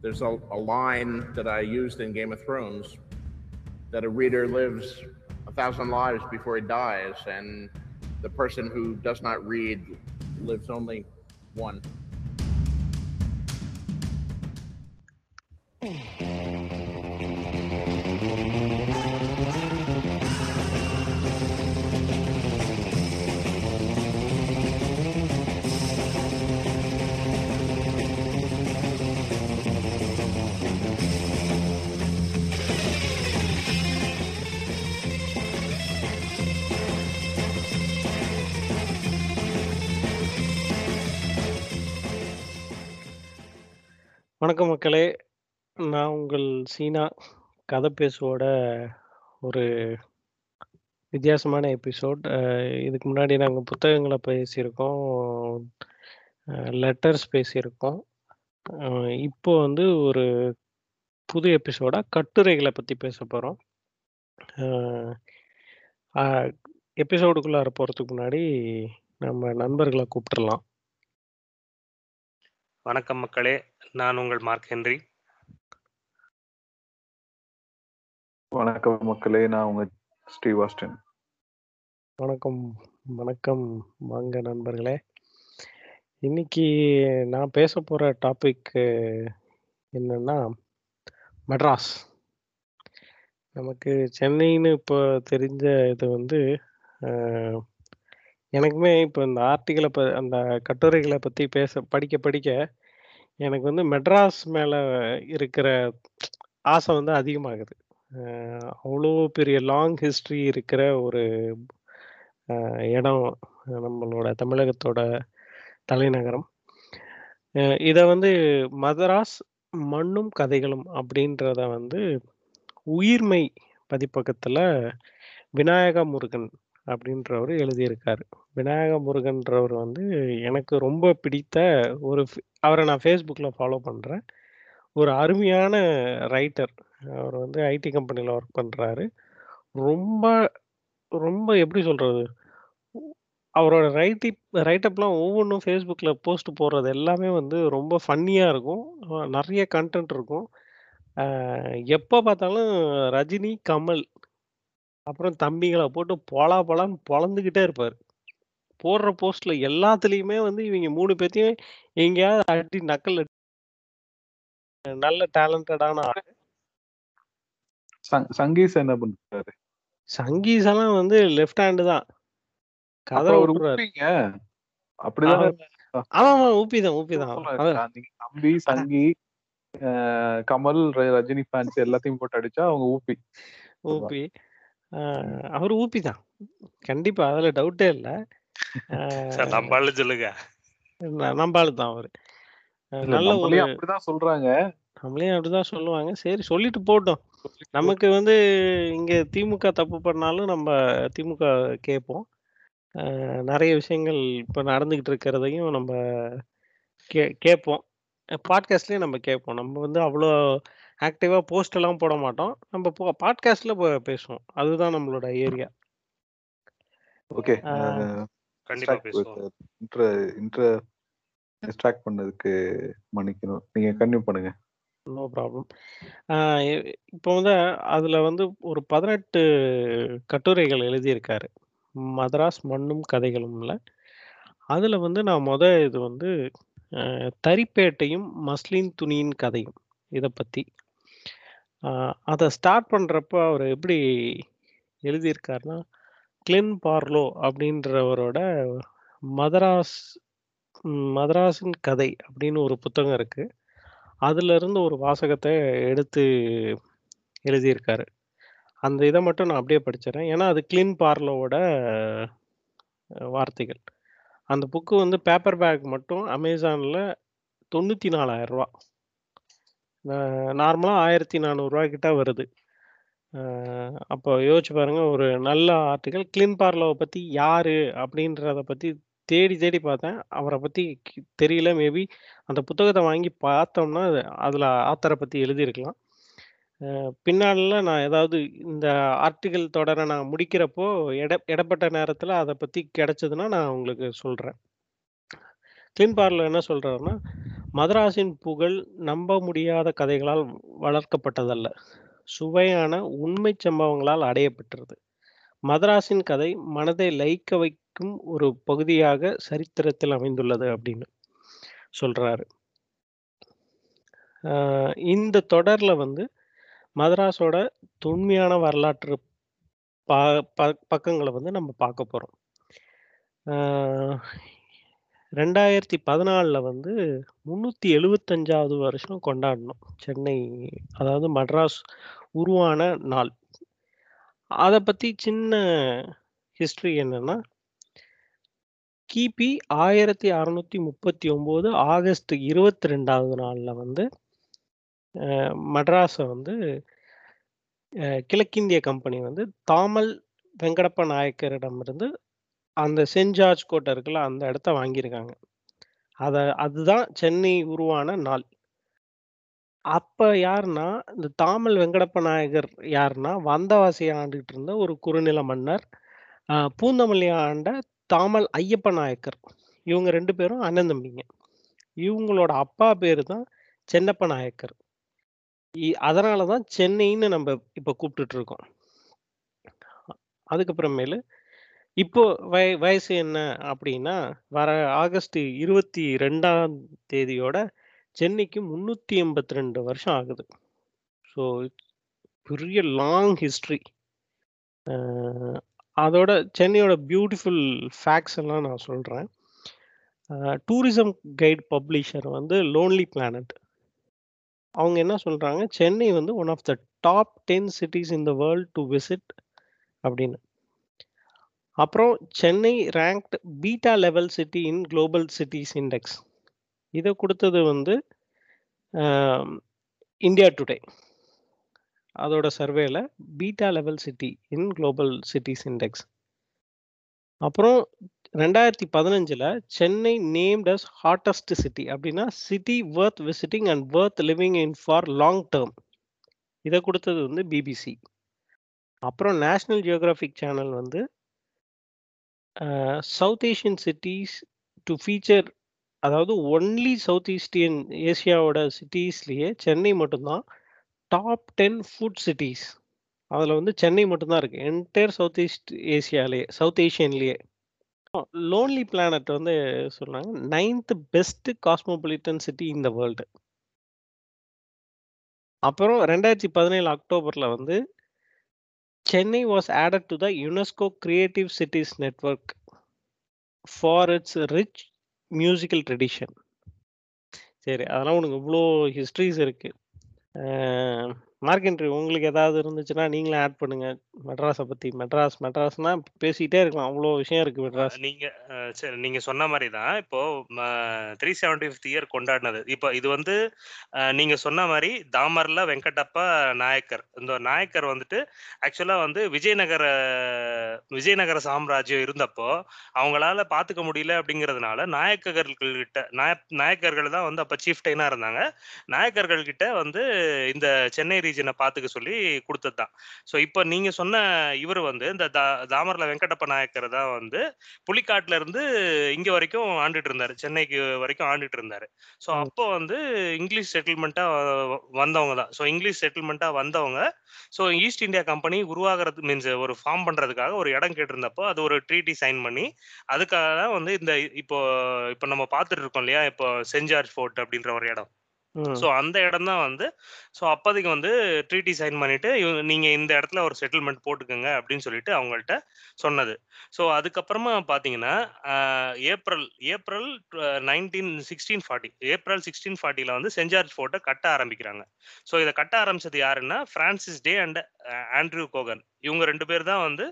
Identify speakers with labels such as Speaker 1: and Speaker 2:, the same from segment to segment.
Speaker 1: there's a, a line that I used in Game of Thrones that a reader lives a thousand lives before he dies, and the person who does not read lives only one.
Speaker 2: வணக்கம் மக்களே. நான் உங்கள் சீனா. கதை பேசுவோட ஒரு வித்தியாசமான episode. இதுக்கு முன்னாடி நாங்கள் புத்தகங்களை பேசியிருக்கோம். லெட்டர்ஸ் பேசியிருக்கோம். இப்போ வந்து ஒரு புது எபிசோடாக கட்டுரைகளை பற்றி பேச போகிறோம் எபிசோடுக்குள்ளார போகிறதுக்கு முன்னாடி நம்ம நண்பர்களை கூப்பிட்டுடலாம்
Speaker 3: வணக்கம் மக்களே. நான் உங்கள் மார்க் ஹென்றி.
Speaker 4: வணக்கம் மக்களே. நான் உங்க ஸ்டீவ் ஆஸ்டின்.
Speaker 2: வணக்கம், வணக்கம். வாங்க நண்பர்களே. இன்னைக்கு நான் பேசப் போற டாபிக் என்னன்னா, மெட்ராஸ். நமக்கு சென்னைன்னு இப்போ தெரிஞ்ச இது வந்து, எனக்குமே இப்போ இந்த ஆர்டிக்கிள ப அந்த கட்டுரைகள பத்தி பேச படிக்க படிக்க, எனக்கு வந்து மெட்ராஸ் மேல இருக்கிற ஆசை வந்து அதிகமாகுது. அவ்வளோ பெரிய லாங் ஹிஸ்ட்ரி இருக்கிற ஒரு இடம் நம்மளோட தமிழகத்தோட தலைநகரம். இதை வந்து மதராஸ் மண்ணும் கதைகளும் அப்படின்றத வந்து உயிர்மை பதிப்பகத்தில் விநாயக முருகன் அப்படின்றவரு எழுதியிருக்காரு. விநாயக முருகன்றவர் வந்து எனக்கு ரொம்ப பிடித்த ஒரு ஃப் அவர நான் Facebookல ஃபாலோ பண்றேன். ஒரு அருமையான ரைட்டர். அவர் வந்து ஐடி கம்பெனில ஒர்க் பண்றாரு. ரொம்ப ரொம்ப எப்படி சொல்றது? அவரோட ரைட்டிப் ரைட்டப்லாம் ஒவ்வொன்னும் Facebookல போஸ்ட் போடுறது எல்லாமே வந்து ரொம்ப ஃபன்னியா இருக்கும். அ நெறைய கன்டென்ட் இருக்கும். அ எப்ப பார்த்தாலும் ரஜினி, கமல் அப்புறம் தம்பிகள போட்டு பொலா பொலான்னு பொளந்துகிட்டே இருப்பாரு. போடுற போஸ்ட்ல எல்லாத்துலயுமே வந்து இவங்க 3 பேத்தையும் எங்கேயாவது அடி நக்கல் நல்ல டேலண்டடான ஆளு.
Speaker 4: சங் சங்கீஸ் என்ன பண்றாரு?
Speaker 2: சங்கீஸ்லாம் வந்து லெஃப்ட் ஹேண்ட் தான். கதற.
Speaker 4: ஊப்பிங்க. அப்படிதானே
Speaker 2: ஆமாமா. ஊப்பி தான், ஊப்பி தான்.
Speaker 4: தம்பி, சங்கி, கமல், ரஜினி ஃபேன்ஸ் எல்லாத்தையும் போட்டு அடிச்சா அவங்க ஊப்பி.
Speaker 2: ஊப்பி. அவரு ஊப்பி தான். கண்டிப்பா. அதுல டவுட்டே இல்ல.
Speaker 3: ஆளு சொல்லுங்க.
Speaker 2: ந நம்ப ஆளு தான் அவரு. நல்ல ஒரு
Speaker 4: அப்படிதான் சொல்றாங்க.
Speaker 2: நம்மளையும் அப்படிதான் சொல்லுவாங்க. சரி சொல்லிட்டு போட்டும். நமக்கு வந்து இங்க திமுக தப்பு பண்ணாலும் நம்ம திமுக கேட்போம். நெறைய விஷயங்கள் இப்ப நடந்துகிட்டு இருக்கிறதையும் நம்ம கே கேட்போம். அ பாட்காஸ்ட்லயும் நம்ம கேட்போம். நம்ம வந்து அவ்வளோ ஆக்டிவா போஸ்ட் எல்லாம் போட மாட்டோம். நம்ம போ பாட்காஸ்ட்ல ப பேசுவோம். அதுதான் நம்மளோட ஏரியா.
Speaker 4: ஓகே.
Speaker 2: ஆ.
Speaker 4: அ
Speaker 3: கண்டிப்பா
Speaker 4: டிஸ்ட்ராக்ட்
Speaker 3: பேசுவோம்.
Speaker 4: இன்ட்ர இன்ட்ர டிஸ்ட்ராக்ட் பண்ணதுக்கு மன்னிக்கணும். நீங்க கன்டின்யூ பண்ணுங்க.
Speaker 2: No problem. இப்போ வந்து அதுல வந்து ஒரு 18 கட்டுரைகள் எழுதியிருக்காரு. மதராஸ் மண்ணும் கதைகளும்ல. அதுல வந்து நான் மொத இது வந்து அ தறிப்பேட்டையும், மஸ்லின் துணியின் கதையும். இத பத்தி. அதை ஸ்டார்ட் பண்றப்ப அவரு எப்படி எழுதியிருக்காருன்னா, கிளின் பார்லோ அப்படின்றவரோட மதராஸ் மதராஸின் கதை அப்படின்னு ஒரு புத்தகம் இருக்கு. அதுலருந்து ஒரு வாசகத்த எடுத்து எழுதியிருக்காரு. அந்த இத மட்டும் நான் அப்படியே படிச்சுர்றேன். ஏன்னா, அது கிளீன் பார்லோவோட வார்த்தைகள். அந்த புக்கு வந்து பேப்பர் பேக் மட்டும் அமேசான்ல ரூ. 94,000 நார்மலாக ஆயிரத்தி நானூறுரூவா கிட்ட வருது. அப்போ யோசிச்சு பாருங்க, ஒரு நல்ல ஆர்டிக்கல் கிளீன் பார்லோவ பற்றி யாரு அப்படின்றத பற்றி தேடி தேடி பார்த்தேன். அவரை பற்றி தெரியல. மேபி அந்த புத்தகத்தை வாங்கி பார்த்தோம்னா, அதில் ஆத்தரை பற்றி எழுதியிருக்கலாம். அ பின்னால நான் ஏதாவது இந்த ஆர்டிக்கல் தொடரை நான் முடிக்கிறப்போ, எட இடப்பட்ட நேரத்தில் அதை பற்றி கிடச்சதுன்னா நான் உங்களுக்கு சொல்கிறேன் கிளீன் பார்லர் என்ன சொல்கிறாருன்னா மதராஸின் புகழ் நம்ப முடியாத கதைகளால் வளர்க்கப்பட்டதல்ல. சுவையான உண்மை சம்பவங்களால் அடையப்பெற்றது. மதராஸின் கதை மனதை லயிக்க வைக்கும் ஒரு பகுதியாக சரித்திரத்தில் அமைந்துள்ளது அப்படின்னு சொல்றாரு. இந்த தொடர்ல வந்து மதராஸோட தொன்மையான வரலாற்று பா ப- பக்கங்களை வந்து நம்ம பார்க்க போறோம். ரெண்டாயிரத்தி பதினாலில் வந்து முந்நூற்றி எழுபத்தஞ்சாவது வருஷம் கொண்டாடினோம். சென்னை அதாவது மட்ராஸ் உருவான நாள். அதை பற்றி சின்ன ஹிஸ்ட்ரி என்னன்னா கிபி ஆயிரத்தி அறநூற்றி முப்பத்தி ஒம்பது ஆகஸ்ட் இருபத்தி ரெண்டாவது நாளில் வந்து மட்ராஸை வந்து கிழக்கிந்திய கம்பெனி வந்து தாமல் வெங்கடப்ப நாயக்கரிடமிருந்து அந்த சென்ட் ஜார்ஜ் கோட்டை இருக்குல்ல அந்த இடத்த வாங்கியிருக்காங்க. அத அதுதான் சென்னை உருவான நாள். அப்ப யாருன்னா இந்த தாமல் வெங்கடப்ப நாயகர் யாருன்னா வந்தவாசியை ஆண்டுகிட்டு இருந்த ஒரு குறுநில மன்னர் பூந்தமல்லி ஆண்ட தாமல் ஐயப்ப நாயக்கர். இவங்க ரெண்டு பேரும் அண்ணன் தம்பிங்க. இவங்களோட அப்பா பேரு தான் சென்னப்ப நாயக்கர். இ- அதனால தான் சென்னைன்னு நம்ம இப்போ கூப்பிட்டுட்டு இருக்கோம். அதுக்கப்புறமேலு இப்போ வய வயசு என்ன அப்படின்னா வர ஆகஸ்ட் இருபத்தி ரெண்டாம் தேதியோட சென்னைக்கு முந்நூற்றி எண்பத்தி ரெண்டு வருஷம் ஆகுது. ஸோ பெரிய லாங் ஹிஸ்ட்ரி அதோட சென்னையோட பியூட்டிஃபுல் ஃபேக்ட்ஸ் எல்லாம் நான் சொல்கிறேன் டூரிசம் கைட் பப்ளிஷர் வந்து லோன்லி பிளானட் அவங்க என்ன சொல்கிறாங்க சென்னை வந்து one of the top ten cities in the world to visit அப்படின்னு. அப்புறம் Chennai ranked beta level city in global cities index இதை கொடுத்தது வந்து இந்தியா டுடே அதோட சர்வேல beta level city in global cities index அப்புறம் ரெண்டாயிரத்தி பதினஞ்சில் Chennai named as hottest city அப்படின்னா city worth visiting and worth living in for long term இதை கொடுத்தது வந்து பிபிசி அப்புறம் நேஷ்னல் ஜியோகிராஃபிக் சேனல் வந்து south Asian cities to feature அதாவது ஒன்லி சவுத் ஈஸ்டியன் ஏசியாவோட சிட்டிஸ்லேயே சென்னை மட்டும்தான் டாப் டென் ஃபுட் சிட்டிஸ் அதில் வந்து சென்னை மட்டும்தான் இருக்குது என்டையர் சவுத் ஈஸ்ட் ஏசியாலேயே சவுத் ஏஷியன்லேயே லோன்லி பிளானட் வந்து சொன்னாங்க நைன்த் பெஸ்ட் காஸ்மோபாலிட்டன் சிட்டி இந்த வேர்ல்டு அப்புறம் ரெண்டாயிரத்தி பதினேழு அக்டோபரில் வந்து Chennai was added to the UNESCO creative cities network for its rich musical tradition சரி அதெல்லாம் உனக்கு இவ்வளோ ஹிஸ்ட்ரிஸ் மார்க்கென்ட்ரி உங்களுக்கு ஏதாவது இருந்துச்சுன்னா நீங்களே ஆட் பண்ணுங்க. மெட்ராஸை பத்தி மெட்ராஸ் மெட்ராஸ்னா பேசிக்கிட்டே இருக்கலாம். அவ்வளோ விஷயம் இருக்கு மெட்ராஸ்.
Speaker 3: நீங்க சரி நீங்க சொன்ன மாதிரி தான் இப்போ த்ரீ செவன்டி ஃபிஃப்த் இயர் கொண்டாடினது. இப்போ இது வந்து நீங்க சொன்ன மாதிரி தாமர்ல வெங்கடப்பா நாயக்கர். இந்த நாயக்கர் வந்துட்டு ஆக்சுவலா வந்து விஜயநகர விஜயநகர சாம்ராஜ்யம் இருந்தப்போ அவங்களால பாத்துக்க முடியல அப்படிங்கிறதுனால நாயக்கர்கள்கிட்ட நாய நாயக்கர்கள் தான் வந்து அப்ப சீஃப்டைனா இருந்தாங்க. நாயக்கர்கள் கிட்ட வந்து இந்த சென்னை ரீஜனை பாத்துக்க சொல்லி கொடுத்தது தான் ஸோ இப்போ நீங்க சொன்ன இவர் வந்து இந்த தா- தாமர்ல வெங்கடப்ப நாயக்கர் தான் வந்து புலிக்காட்டுல இருந்து இங்க வரைக்கும் ஆண்டுட்டு இருந்தாரு. சென்னைக்கு வரைக்கும் ஆண்டுட்டு இருந்தாரு. ஸோ. அப்போ வந்து இங்கிலீஷ் செட்டில்மெண்ட்டா வந்தவங்க தான். ஸோ இங்கிலீஷ் செட்டில்மெண்ட்டா வந்தவங்க. ஸோ ஈஸ்ட் இந்தியா கம்பெனி உருவாகிறது மீன்ஸ் ஒரு ஃபார்ம் பண்றதுக்காக ஒரு இடம் கேட்டிருந்தப்போ அது ஒரு ட்ரீட்டி சைன் பண்ணி அதுக்காக தான் வந்து இந்த இப்போ இப்போ நம்ம பார்த்துட்டு இருக்கோம் இல்லையா? இப்போ சென்ட் ஜார்ஜ் ஃபோர்ட் அப்படின்ற ஒரு இடம். ஸோ அந்த இடம் தான் வந்து ஸோ அப்போதைக்கு வந்து ட்ரீட்டி சைன் பண்ணிட்டு நீங்கள் நீங்க இந்த இடத்துல ஒரு செட்டில்மெண்ட் போட்டுக்கோங்க அப்படின்னு சொல்லிட்டு அவங்கள்ட்ட சொன்னது. ஸோ அதுக்கப்புறமா பார்த்தீங்கன்னா April April nineteen sixteen forty April sixteen ஃபார்ட்டியில் வந்து சென்ட் ஜார்ஜ் ஃபோர்ட்டை கட்ட ஆரம்பிக்கிறாங்க. ஸோ இதை கட்ட ஆரம்பிச்சது யாருன்னா Francis Day and Andrew Cogan. இவங்க ரெண்டு பேர் தான் வந்து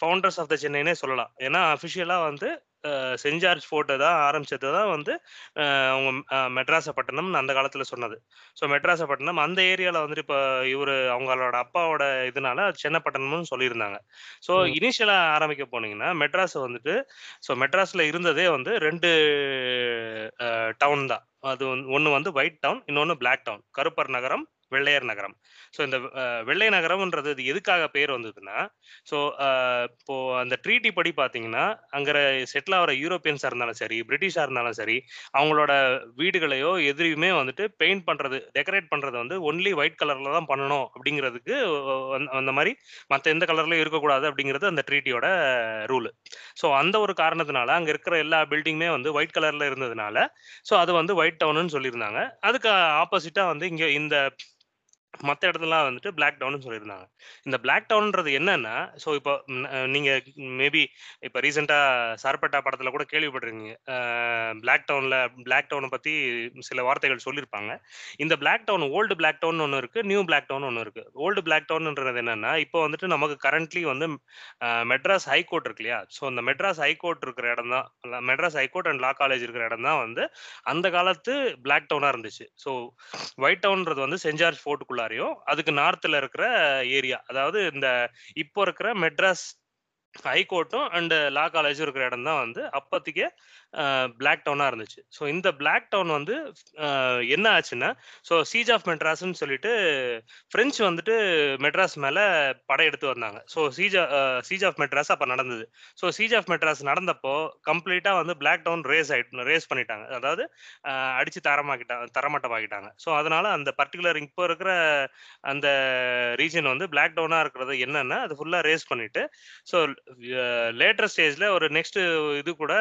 Speaker 3: ஃபவுண்டர்ஸ் ஆஃப் த சென்னைனே சொல்லலாம். ஏன்னா அஃபிஷியலாக வந்து சென்ட் ஜார்ஜ் ஃபோர்ட்டை தான் ஆரம்பிச்சது தான் வந்து அவங்க அஹ், மெட்ராஸப்பட்டினம் அந்த காலத்தில் சொன்னது. ஸோ மெட்ராஸப்பட்டினம் அந்த ஏரியாவில் வந்துட்டு இப்போ இவர் அவங்களோட அப்பாவோட இதனால சென்னப்பட்டினம்னு சொல்லியிருந்தாங்க. ஸோ. இனிஷியலாக ஆரம்பிக்க போனீங்கன்னா மெட்ராஸ் வந்துட்டு ஸோ மெட்ராஸில் இருந்ததே வந்து ரெண்டு டவுன் தான். அது ஒன்று வந்து ஒயிட் டவுன் இன்னொன்று பிளாக் டவுன். கருப்பர் நகரம் வெள்ளையர் நகரம். ஸோ இந்த வெள்ளை நகரம்ன்றது இது எதுக்காக பேர் வந்ததுன்னா ஸோ இப்போ அந்த ட்ரீட்டி படி பார்த்தீங்கன்னா அங்கே செட்டில் ஆகிற யூரோப்பியன்ஸாக இருந்தாலும் சரி பிரிட்டிஷாக இருந்தாலும் சரி அவங்களோட வீடுகளையோ எதிரியுமே வந்துட்டு பெயிண்ட் பண்ணுறது டெக்கரேட் பண்ணுறது வந்து ஒன்லி ஒயிட் கலரில் தான் பண்ணணும் அப்படிங்கிறதுக்கு அந்த- அந்த மாதிரி மற்ற எந்த கலர்லையும் இருக்கக்கூடாது அப்படிங்கிறது அந்த ட்ரீட்டியோட ரூல் ஸோ அந்த ஒரு காரணத்தினால அங்கே இருக்கிற எல்லா பில்டிங்குமே வந்து ஒயிட் கலரில் இருந்ததுனால ஸோ அது வந்து ஒயிட் டவுனுன்னு சொல்லியிருந்தாங்க. அதுக்கு ஆப்போசிட்டாக வந்து இங்கே இந்த மற்ற இடத்துலலாம் வந்துட்டு பிளாக் டவுன் சொல்லியிருந்தாங்க. இந்த பிளாக் டவுன்ன்றது என்னன்னா ஸோ இப்போ நீங்கள் மேபி இப்போ ரீசெண்டாக சார்பட்டா படத்தில் கூட கேள்விப்பட்டிருக்கீங்க. பிளாக் டவுனில் பிளாக் டவுனை பற்றி சில வார்த்தைகள் சொல்லியிருப்பாங்க. இந்த black town old black town ஒன்று இருக்குது நியூ பிளாக் டவுன் ஒன்று இருக்குது ஓல்டு பிளாக் டவுன்ன்றது என்னென்னா இப்போ வந்துட்டு நமக்கு கரண்ட்லி வந்து மெட்ராஸ் ஹைகோர்ட் இருக்கு இல்லையா? ஸோ அந்த மெட்ராஸ் ஹைகோர்ட் இருக்கிற இடம் தான் Madras high court and law college இருக்கிற இடம் தான் வந்து அந்த காலத்து பிளாக் டவுனாக இருந்துச்சு. ஸோ ஒயிட் டவுன்றது வந்து சென்ட் ஜார்ஜ் ஃபோர்ட்டுக்குள்ளாரையும் அதுக்கு நார்த்தில் இருக்கிற ஏரியா அதாவது இந்த இப்போ இருக்கிற மெட்ராஸ் ஹைகோர்ட்டும் அண்டு லா காலேஜும் இருக்கிற இடம் தான் வந்து அப்போதைக்கே பிளாக் டவுனாக இருந்துச்சு. ஸோ இந்த பிளாக் டவுன் வந்து என்ன ஆச்சுன்னா ஸோ சீஜ் ஆஃப் மெட்ராஸ்ன்னு சொல்லிட்டு ஃப்ரெஞ்சு வந்துட்டு மெட்ராஸ் மேலே படையெடுத்து வந்தாங்க. So siege siege of Madras அப்போ நடந்தது. ஸோ சீஜ் ஆஃப் மெட்ராஸ் நடந்தப்போ கம்ப்ளீட்டாக வந்து பிளாக் டவுன் ரேஸ் ஆகிட்டு ரேஸ் பண்ணிட்டாங்க. அதாவது அடித்து அடிச்சு தரமாக்கிட்டாங்க தரமட்டமாக்கிட்டாங்க. ஸோ அதனால் அந்த பர்டிகுலர் இப்போ இருக்கிற அந்த ரீஜன் வந்து பிளாக் டவுனாக இருக்கிறது என்னென்னா அது ஃபுல்லாக ரேஸ் பண்ணிவிட்டு ஸோ லேட்டர் ஸ்டேஜில் ஒரு நெக்ஸ்ட் இது கூட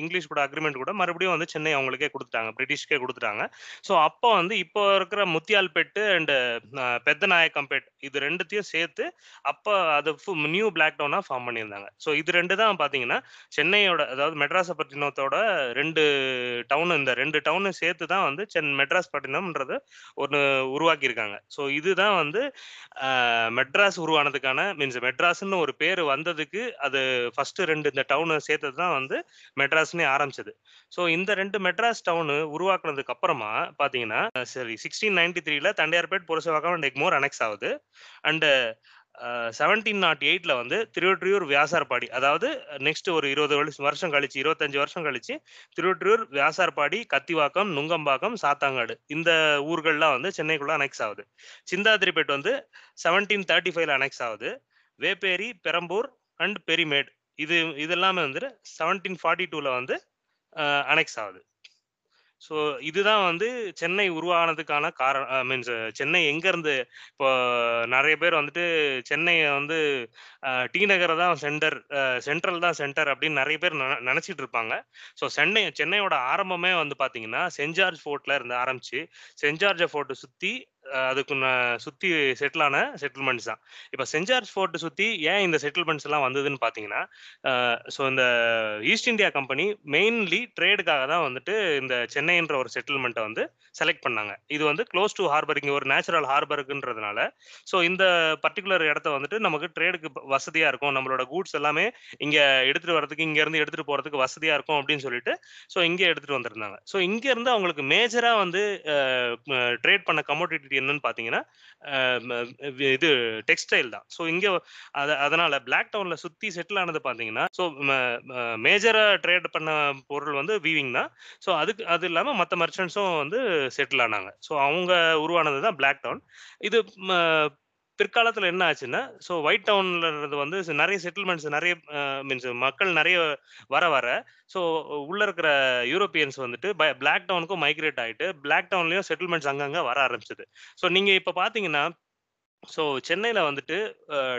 Speaker 3: இங்கிலீஷ் கூட அக்ரிமெண்ட் கூட மறுபடியும் வந்து சென்னை அவங்களுக்கே கொடுத்துட்டாங்க பிரிட்டிஷ்க்கே கொடுத்துட்டாங்க. ஸோ அப்போ வந்து இப்போ இருக்கிற முத்தியால்பேட்டு அண்ட் பெத்தநாயக்கம்பேட் இது ரெண்டுத்தையும் சேர்த்து அப்போ அது நியூ பிளாக் டவுனாக ஃபார்ம் பண்ணியிருந்தாங்க. ஸோ இது ரெண்டு தான் பார்த்தீங்கன்னா சென்னையோட அதாவது மெட்ராஸ் பட்டினத்தோட ரெண்டு டவுன் இந்த ரெண்டு டவுனு சேர்த்து தான் வந்து சென் மெட்ராஸ் பட்டினம்ன்றது ஒன்று உருவாக்கியிருக்காங்க. ஸோ இதுதான் வந்து மெட்ராஸ் உருவானதுக்கான மீன்ஸ் மெட்ராஸ்ன்னு ஒரு பேர் வந்ததுக்கு அது ஃபர்ஸ்ட் ரெண்டு இந்த டவுனை சேர்த்தது தான் வந்து மெட்ராஸ்னே ஆரம்பிச்சது. ஸோ இந்த ரெண்டு மெட்ராஸ் டவுனு உருவாக்குனதுக்கு அப்புறமா பார்த்தீங்கன்னா சரி சிக்ஸ்டீன் நைன்டி த்ரீல தண்டையார்பேட் புரசவாக்கம் அண்ட் எக்மோர் அனெக்ஸ் ஆகுது. அண்டு செவன்டீன் நாட் எயிட்ல வந்து திருவொற்றியூர் வியாசார்பாடி அதாவது நெக்ஸ்ட் ஒரு இருபது வருஷம் வருஷம் கழிச்சு இருபத்தஞ்சு வருஷம் கழிச்சு திருவொற்றியூர் வியாசார்பாடி கத்திவாக்கம் நுங்கம்பாக்கம் சாத்தாங்காடு இந்த ஊர்கள்லாம் வந்து சென்னைக்குள்ள அனெக்ஸ் ஆகுது. சிந்தாதிரிப்பேட் வந்து செவன்டீன் தேர்ட்டி ஃபைவ்ல அனெக்ஸ் ஆகுது. வேப்பேரி பெரம்பூர் அண்ட் பெரிமேட் இது இதெல்லாமே வந்துட்டு செவன்டீன் ஃபார்ட்டி டூவில் வந்து அனெக்ஸ் ஆகுது. ஸோ இதுதான் வந்து சென்னை உருவானதுக்கான காரணம் மீன்ஸ் சென்னை எங்கேருந்து இப்போ நிறைய பேர் வந்துட்டு சென்னையை வந்து டி நகரை தான் சென்டர் சென்ட்ரல் தான் சென்டர் அப்படின்னு நிறைய பேர் நின- நினச்சிட்டு இருப்பாங்க. ஸோ சென்னை சென்னையோட ஆரம்பமே வந்து பார்த்தீங்கன்னா சென்ட் ஜார்ஜ் ஃபோர்ட்டில் இருந்து ஆரம்பிச்சு சென்ட் ஜார்ஜ் ஃபோர்ட்டை சுற்றி அதுக்கு சுற்றி செட்டிலான செட்டில்மெண்ட்ஸ் தான். இப்போ சென்ட் ஃபோர்ட்டை சுற்றி ஏன் இந்த செட்டில்மெண்ட்ஸ் எல்லாம் வந்ததுன்னு பார்த்தீங்கன்னா ஸோ இந்த ஈஸ்ட் இந்தியா கம்பெனி மெயின்லி ட்ரேடுக்காக தான் வந்துட்டு இந்த சென்னைன்ற ஒரு செட்டில்மெண்ட்டை வந்து செலக்ட் பண்ணாங்க. இது வந்து க்ளோஸ் டு ஹார்பர் இங்கே ஒரு நேச்சுரல் ஹார்பருக்குன்றதுனால ஸோ இந்த பர்டிகுலர் இடத்த வந்துட்டு நமக்கு ட்ரேடுக்கு வசதியாக இருக்கும். நம்மளோட கூட்ஸ் எல்லாமே இங்கே எடுத்துகிட்டு வரதுக்கு இங்கேருந்து எடுத்துகிட்டு போகிறதுக்கு வசதியாக இருக்கும் அப்படின்னு சொல்லிட்டு ஸோ இங்கே எடுத்துகிட்டு வந்திருந்தாங்க. ஸோ இங்கேருந்து அவங்களுக்கு மேஜராக வந்து ட்ரேட் பண்ண கமோடிட்டி என்னன்னு பார்த்தீங்கன்னா இது டெக்ஸ்டைல் தான். ஸோ இங்கே அத அதனால பிளாக் டவுன்ல சுத்தி செட்டில் ஆனது பாத்தீங்கன்னா ஸோ மேஜராக ட்ரேட் பண்ண பொருள் வந்து வீவிங் தான். ஸோ அதுக்கு அது இல்லாம மற்ற மர்ச்சன்ட்ஸும் வந்து செட்டில் ஆனாங்க. ஸோ அவங்க உருவானது தான் பிளாக் டவுன் இது பிற்காலத்தில் என்ன ஆச்சுன்னா ஸோ ஒயிட் டவுன்லன்றது வந்து நிறைய செட்டில்மெண்ட்ஸ் நிறைய மீன்ஸ் மக்கள் நிறைய வர வர ஸோ உள்ள இருக்கிற யூரோப்பியன்ஸ் வந்துட்டு பிளாக் டவுனுக்கும் மைக்ரேட் ஆகிட்டு பிளாக் டவுன்லேயும் செட்டில்மெண்ட்ஸ் அங்கங்கே வர ஆரம்பிச்சது. ஸோ நீங்கள் இப்போ பார்த்தீங்கன்னா ஸோ சென்னையில் வந்துட்டு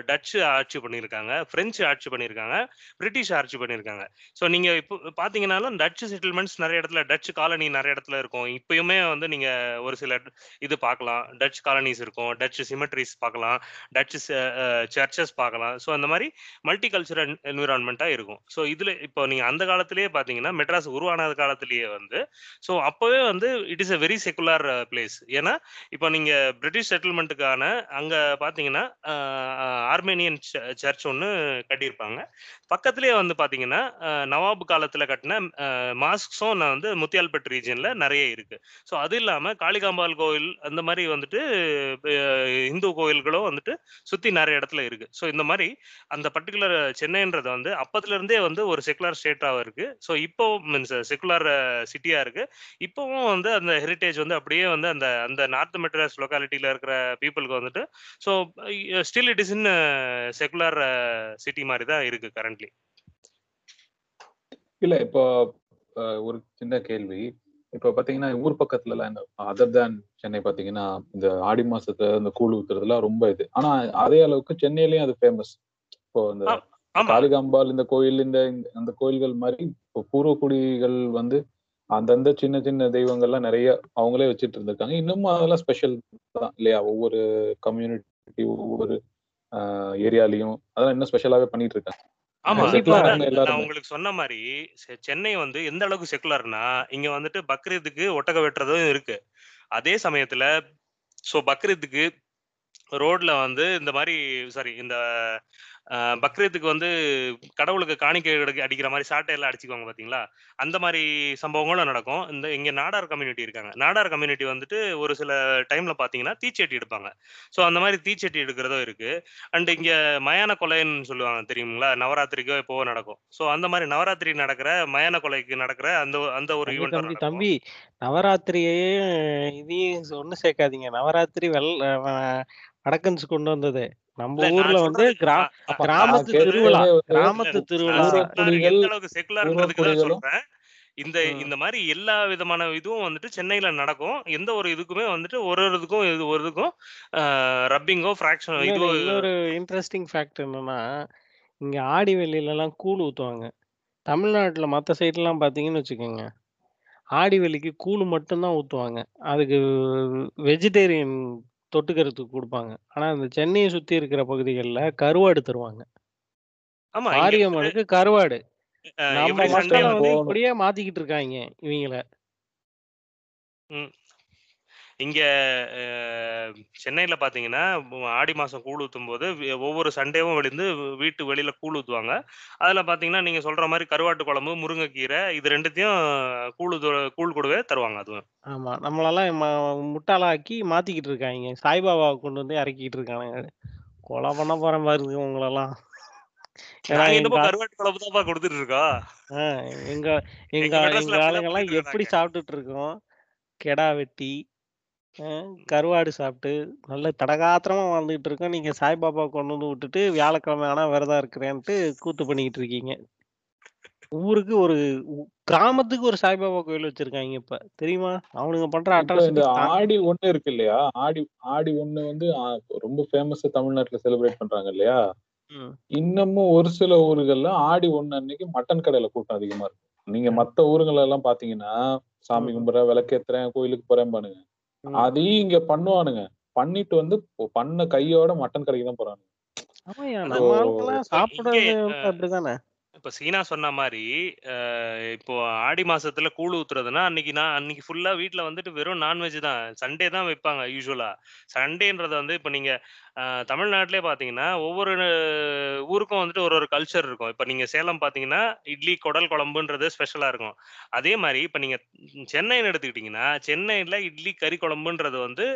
Speaker 3: டச்சு ஆட்சி பண்ணியிருக்காங்க பிரெஞ்சு ஆட்சி பண்ணியிருக்காங்க பிரிட்டிஷ் ஆட்சி பண்ணியிருக்காங்க. ஸோ நீங்கள் இப்போ பார்த்தீங்கன்னாலும் டச்சு செட்டில்மெண்ட்ஸ் நிறைய இடத்துல டச்சு காலனி நிறைய இடத்துல இருக்கும். இப்பயுமே வந்து நீங்கள் ஒரு சில இது பார்க்கலாம். டச் காலனிஸ் இருக்கும் டச்சு சிமெட்ரிஸ் பார்க்கலாம் டச்சு சர்ச்சஸ் பார்க்கலாம். ஸோ அந்த மாதிரி மல்டி கல்ச்சரல் என்விரான்மெண்ட்டாக இருக்கும். ஸோ இதில் இப்போ நீங்கள் அந்த காலத்திலேயே பார்த்தீங்கன்னா மெட்ராஸ் உருவான காலத்திலேயே வந்து ஸோ அப்போவே வந்து it is a very secular place ஏன்னா இப்போ நீங்கள் பிரிட்டிஷ் செட்டில்மெண்ட்டுக்கான அங்கே அங்க பாத்தீங்கன்னா ஆர்மேனியன் சர்ச் ஒன்று கட்டியிருப்பாங்க. பக்கத்துலேயே வந்து பாத்தீங்கன்னா நவாபு நவாப் காலத்துல கட்டின மாஸ்க்ஸும் நான் வந்து முத்தியால்பேட் ரீஜன்ல நிறைய இருக்கு. ஸோ அது இல்லாம காளிகாம்பாள் கோயில் அந்த மாதிரி வந்துட்டு இந்து கோயில்களும் வந்துட்டு சுத்தி நிறைய இடத்துல இருக்கு. ஸோ இந்த மாதிரி அந்த பர்டிகுலர் சென்னைன்றது வந்து அப்பத்துல இருந்தே வந்து ஒரு செக்குலர் ஸ்டேட்டாக இருக்கு. ஸோ இப்போ மீன்ஸ் செகுலர் சிட்டியா இருக்கு. இப்போவும் வந்து அந்த ஹெரிட்டேஜ் வந்து அப்படியே வந்து அந்த அந்த நார்த் மெட்ராஸ் லொக்காலிட்டியில இருக்கிற பீப்புளுக்கு வந்துட்டு so still it is in secular city மாதிரி தான் இருக்கு கரண்ட்லி
Speaker 4: இல்ல இப்போ ஒரு சின்ன கேள்வி. இப்போ பாத்தீங்கன்னா ஊர் பக்கத்துல எல்லாம் அதர் தேன் சென்னை பாத்தீங்கன்னா இந்த ஆடி மாசத்துல இந்த கூழ் ஊத்துறதுலாம் ரொம்ப இது. ஆனா அதே அளவுக்கு சென்னையிலயும் அது ஃபேமஸ் இப்போ இந்த காளிகாம்பாள் இந்த கோயில் இந்த இந்த- அந்த கோயில்கள் மாதிரி இப்போ பூர்வக்குடிகள் வந்து அந்தந்த சின்ன சின்ன தெய்வங்கள்லாம் நிறைய அவங்களே வச்சுட்டு இருந்திருக்காங்க. இன்னமும் அதெல்லாம் ஸ்பெஷல் தான் இல்லையா? ஒவ்வொரு கம்யூனிட்டி ஒவ்வொரு ஏரியாலையும் அதெல்லாம் இன்னும் ஸ்பெஷலாவே பண்ணிட்டு இருக்காங்க.
Speaker 3: ஆமா நான் உங்களுக்கு சொன்ன மாதிரி செ- சென்னை வந்து எந்த அளவுக்கு செக்குலர்னா இங்க வந்துட்டு பக்ரீத்துக்கு ஒட்டக வெட்டுறதும் இருக்கு. அதே சமயத்துல ஸோ பக்ரீத்துக்கு ரோட்ல வந்து இந்த மாதிரி சாரி இந்த பக்ரீத்துக்கு வந்து கடவுளுக்கு காணிக்கை அடிக்கிற மாதிரி சாட்டையெல்லாம் அடிச்சுக்குவாங்க பாத்தீங்களா அந்த மாதிரி சம்பவங்களும் நடக்கும். இந்த இங்க நாடார் கம்யூனிட்டி இருக்காங்க. நாடார் கம்யூனிட்டி வந்துட்டு ஒரு சில டைம்ல பாத்தீங்கன்னா தீச்சட்டி எடுப்பாங்க. ஸோ அந்த மாதிரி தீச்சட்டி எடுக்கிறதும் இருக்கு. அண்ட் இங்க மயான கொலைன்னு சொல்லுவாங்க தெரியுங்களா? நவராத்திரிக்கோ எப்போவோ நடக்கும். ஸோ அந்த மாதிரி நவராத்திரி நடக்கிற மயான கொலைக்கு நடக்கிற அந்த அந்த ஒரு
Speaker 2: தம்பி
Speaker 3: ஈவெண்ட்
Speaker 2: தம்பி நவராத்திரியையும் இதையும் ஒண்ணு சேர்க்காதீங்க. நவராத்திரி வெள் அஹ் வடக்கன்ஸ் கொண்டு வந்தது. நம்ம ஊர்ல வந்து கிராமத்து திருவிழா. கிராமத்து திருவிழா.
Speaker 3: சொல்றேன். இந்த. இந்த மாதிரி எல்லா விதமான இதுவும் வந்துட்டு சென்னையில நடக்கும். எந்த ஒரு இதுக்குமே வந்துட்டு ஒரு ஒரு இதுக்கும் இது ஒரு இதுக்கும் ரப்பிங்கோ ஃப்ராக்ஷன் இதுவோ
Speaker 2: இன்னொரு இன்ட்ரெஸ்டிங் ஃபேக்ட் என்னன்னா இங்க ஆடி வெள்ளியிலலாம் கூழ் ஊத்துவாங்க. தமிழ்நாட்டுல மற்ற சைட்லாம் பார்த்தீங்கன்னு வச்சுக்கோங்க. ஆடி வெள்ளிக்கு கூழ் மட்டும்தான் ஊத்துவாங்க. அதுக்கு வெஜிடேரியன் தொட்டுக்கிறதுக்கு கொடுப்பாங்க. ஆனா இந்த சென்னையை சுத்தி இருக்கிற பகுதிகளில் கருவாடு தருவாங்க.
Speaker 3: ஆமா இங்க
Speaker 2: மாரியம்மனுக்கு கருவாடு. நம்ம மக்களை
Speaker 3: வந்து
Speaker 2: இப்படியே மாத்திக்கிட்டு இருக்காங்க இவங்கள.
Speaker 3: இங்க சென்னையில பாத்தீங்கன்னா ஆடி மாசம் கூழ் ஊத்தும் போது ஒவ்வொரு சண்டேவும் விழுந்து வீட்டு வெளியில கூழ் ஊத்துவாங்க. அதுல பாத்தீங்கன்னா நீங்க சொல்ற மாதிரி கருவாட்டு குழம்பு முருங்கைக்கீரை இது ரெண்டுத்தையும் கூழ் கூழ் கூடவே தருவாங்க அதுவும்.
Speaker 2: ஆமா. நம்மளெல்லாம் முட்டாளாக்கி மாத்திக்கிட்டு இருக்காங்க. சாய்பாபாவை கொண்டு வந்து இறக்கிட்டு இருக்கானுங்க. கொலை பண்ண உங்களெல்லாம் ஆ-
Speaker 3: கருவாட்டு குழம்பு தான்ப்பா கொடுத்துட்டு இருக்கோம்
Speaker 2: எங்க எங்க
Speaker 3: எங்க
Speaker 2: ஆளுங்கெல்லாம்
Speaker 3: பண்ணிட்டு
Speaker 2: எப்படி சாப்பிட்டுட்டு இருக்கோம் கெடா வெட்டி ஆ, கருவாடு சாப்பிட்டு நல்ல தடகாத்திரமா வாழ்ந்துகிட்டு இருக்கோம் நீங்க சாய்பாபா கொண்டு வந்து விட்டுட்டு வியாழக்கிழமை ஆனா விரதம் இருக்கிறேன்ட்டு கூத்து பண்ணிக்கிட்டு இருக்கீங்க. ஊருக்கு ஒரு கிராமத்துக்கு ஒரு சாய்பாபா கோயில் வச்சிருக்காங்க இப்ப. தெரியுமா? அவனுங்க பண்ற
Speaker 4: இப்ப இந்த ஆடி ஒண்ணு இருக்கு இல்லையா? ஆடி ஆடி ஒண்ணு வந்து ரொம்ப ஃபேமஸ் தமிழ்நாட்டுல செலிப்ரேட் பண்றாங்க இல்லையா?
Speaker 2: ம்.
Speaker 4: இன்னமும் ஒரு சில ஊர்கள்ல ஆடி ஒண்ணு அன்னைக்கு மட்டன் கடையில கூட்டம் அதிகமா இருக்கும். நீங்க மத்த ஊருங்கள எல்லாம் பாத்தீங்கன்னா சாமி
Speaker 2: ம்.
Speaker 4: கும்பிட்றேன் விளக்கேத்துறேன் கோயிலுக்கு போறேன் பானுங்க
Speaker 2: ம்.
Speaker 4: அதையும் இங்க பண்ணுவானுங்க. பண்ணிட்டு வந்து பண்ண கையோட மட்டன் கடைக்கு தான் போறானுங்க.
Speaker 2: சாப்பிடுறது அப்படிதானே?
Speaker 3: இப்ப சீனா சொன்ன மாதிரி அஹ், இப்போ ஆடி மாசத்துல கூழ் ஊத்துறதுன்னா அன்னைக்கு நான் அன்னைக்கு ஃபுல்லா வீட்ல வந்துட்டு வெறும் நான்வெஜ் தான். சண்டே தான் வைப்பாங்க யூஸ்வலா சண்டேன்றது வந்து இப்ப நீங்க அஹ், தமிழ்நாட்டிலே பாத்தீங்கன்னா ஒவ்வொரு அஹ், ஊருக்கும் வந்துட்டு ஒரு ஒரு கல்ச்சர் இருக்கும். இப்ப நீங்க சேலம் பாத்தீங்கன்னா இட்லி குடல் குழம்புன்றது ஸ்பெஷலா இருக்கும். அதே மாதிரி இப்ப நீங்க சென்னைன்னு எடுத்துக்கிட்டீங்கன்னா சென்னையில இட்லி கறி குழம்புன்றது வந்து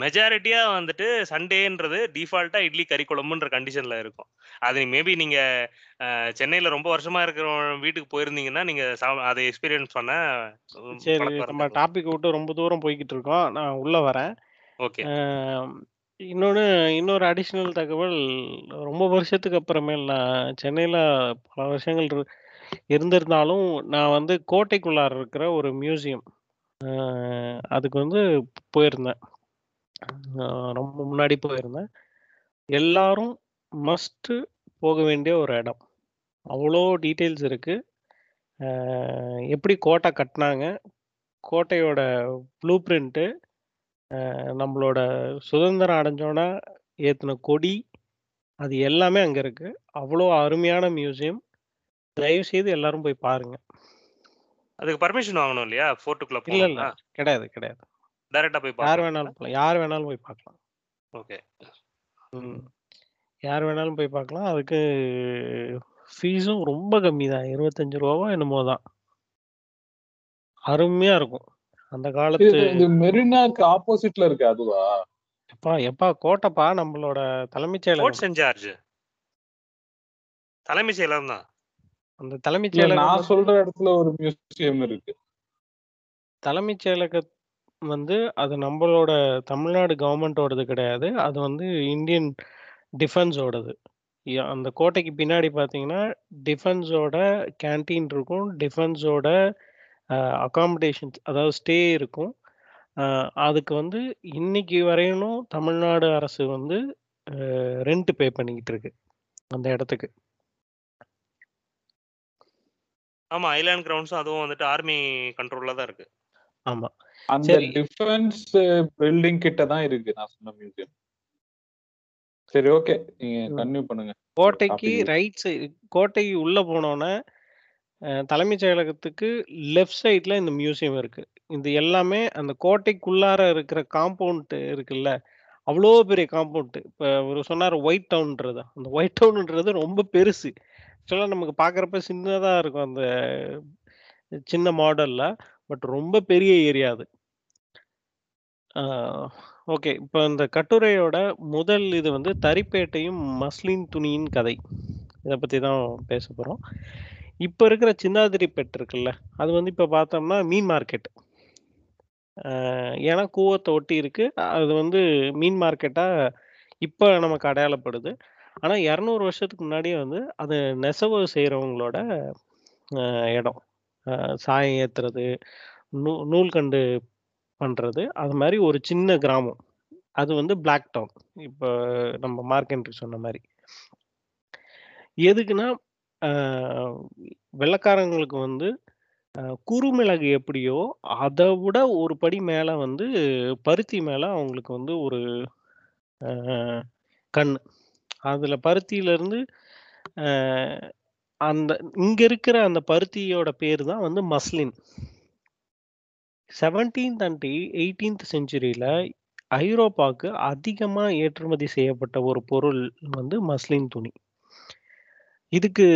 Speaker 3: மெஜாரிட்டியா வந்துட்டு சண்டேன்றது டிஃபால்ட்டா இட்லி கறி குழம்புன்ற கண்டிஷன்ல இருக்கும். அது மேபி நீங்க சென்னையில ரொம்ப வருஷமா இருக்கிற வீட்டுக்கு போயிருந்தீங்கன்னா நீங்க அதை எக்ஸ்பீரியன்ஸ் பண்ண
Speaker 2: சரி நம்ம டாபிக் விட்டு ரொம்ப தூரம் போய்கிட்டு இருக்கோம். நான் உள்ள வரேன்.
Speaker 3: ஓகே
Speaker 2: ஆம், இன்னொன்னு இன்னொரு அடிஷ்னல் தகவல் ரொம்ப வருஷத்துக்கு அப்புறமேல் நான் சென்னையில் பல வருஷங்கள் இரு- இருந்திருந்தாலும் நான் வந்து கோட்டைக்குள்ளார இருக்கிற ஒரு மியூசியம் அதுக்கு வந்து போயிருந்தேன். ரொம்ப முன்னாடி போயிருந்தேன். எல்லாரும் மஸ்ட்டு போக வேண்டிய ஒரு இடம். அவ்வளோ டீட்டெயில்ஸ் இருக்கு. ஆஹ் எப்படி கோட்டை கட்டினாங்க கோட்டையோட ப்ளூ பிரிண்ட்டு நம்மளோட சுதந்திரம் அடைஞ்சோன்னா ஏற்றின கொடி அது எல்லாமே அங்கே இருக்கு. அவ்வளோ அருமையான மியூசியம் தயவு செய்து எல்லாரும் போய் பாருங்க.
Speaker 3: அதுக்கு பர்மிஷன் வாங்கணும் இல்லையா? ஃபோர்ட்டுக்குள்ள
Speaker 2: இல்லை இல்லை. கிடையாது கிடையாது.
Speaker 3: டைரக்டா போய்
Speaker 2: யார் வேணாலும் போகலாம் யார் வேணாலும் போய் பார்க்கலாம்
Speaker 3: ஓகே.
Speaker 2: யார் வேணாலும் போய் பார்க்கலாம். அதுக்கு ஃபீஸும் ரொம்ப கம்மி தான். ரூ. 25வோ என்னமோ தான். அருமையா இருக்கும். அந்த காலத்து
Speaker 4: இது மெரினாக்கு ஆப்போசிட்ல இருக்கு அதுவா?
Speaker 2: எப்பா எப்பா கோட்டப்பா நம்மளோட தலைமைச்
Speaker 3: சென்ட் ஜார்ஜ். தலைமைச் செயலகம் தான்.
Speaker 2: அந்த தலைமைச் செயலகம்
Speaker 4: நான் சொல்ற இடத்துல ஒரு மியூசியம் இருக்கு.
Speaker 2: தலைமைச் செயலகம் வந்து அது நம்மளோட தமிழ்நாடு கவர்மெண்ட்டோடது கிடையாது. அது வந்து இந்தியன் டிஃபென்ஸோடது. ய அந்த கோட்டைக்கு பின்னாடி பார்த்தீங்கன்னா, டிஃபென்ஸோட கேன்டீன் இருக்கும். டிஃபென்ஸோட அ அக்காமடேஷன்ஸ் அதாவது ஸ்டே இருக்கும். அ அதுக்கு வந்து இன்னைக்கு வரையிலும் தமிழ்நாடு அரசு வந்து அ பே பண்ணிக்கிட்டு இருக்கு. அந்த இடத்துக்கு.
Speaker 3: ஆமா. ஐலேண்ட் கிரவுண்ட்ஸும் அதுவும் வந்துட்டு ஆர்மி கண்ட்ரோல்ல தான் இருக்கு.
Speaker 2: ஆமா.
Speaker 4: அந்த. டிஃபென்ஸ் பில்டிங் கிட்ட தான் இருக்கு நான் சொன்ன மியூசியம். சரி ஓகே. நீங்க. கன்டின்யூ பண்ணுங்க.
Speaker 2: கோட்டைக்கு ரைட் சைடு கோட்டைக்கு உள்ள போனோனே, அ தலைமைச் செயலகத்துக்கு லெஃப்ட் சைட்ல இந்த மியூசியம் இருக்கு. இது எல்லாமே அந்த கோட்டைக்குள்ளார இருக்கிற காம்பவுண்ட் இருக்குல்ல, அவ்ளோ பெரிய காம்பவுண்ட். இப்ப அவரு சொன்னாரு ஒயிட் டவுன்ன்றது. அந்த ஒயிட் டவுன்ன்றது ரொம்ப பெருசு. ஆக்சுவலா நமக்கு பார்க்கறப்ப சின்னதா இருக்கும் அந்த சின்ன மாடல்ல. பட் ரொம்ப பெரிய ஏரியா அது. ஓகே. இப்போ இந்த கட்டுரையோட முதல் இது வந்து தறிப்பேட்டையும் மஸ்லின் துணியின் கதை. இதை பற்றி தான் பேச போகிறோம் இப்போ இருக்கிற சிந்தாதிரிப்பேட் இருக்குல்ல, அது வந்து இப்போ பார்த்தோம்னா மீன் மார்க்கெட். ஏன்னா கூவத்தை ஒட்டி இருக்குது அது வந்து மீன் மார்க்கெட்டாக இப்போ நமக்கு அடையாளப்படுது. ஆனால் இரநூறு வருஷத்துக்கு முன்னாடியே வந்து அது நெசவு செய்கிறவங்களோட இடம். சாயம் ஏத்துறது, நூ நூல்கண்டு பண்ணுறது அது மாதிரி ஒரு சின்ன கிராமம். அது வந்து பிளாக் டவுன். இப்போ நம்ம மார்க்கெண்ட்ரி சொன்ன மாதிரி எதுக்குன்னா, வெள்ளக்காரங்களுக்கு வெள்ளைக்காரங்களுக்கு வந்து குறுமிளகு எப்படியோ, அதை விட ஒரு படி மேலே வந்து பருத்தி மேலே அவங்களுக்கு வந்து ஒரு கண் அதில் பருத்தியிலேருந்து அந்த இங்க இருக்கிற அந்த பருத்தியோட பேர் தான் வந்து மஸ்லின். 17த் அண்ட் 18த் செஞ்சுரியில ஐரோப்பாவுக்கு அதிகமாக ஏற்றுமதி செய்யப்பட்ட ஒரு பொருள் வந்து மஸ்லின் துணி. இதுக்கு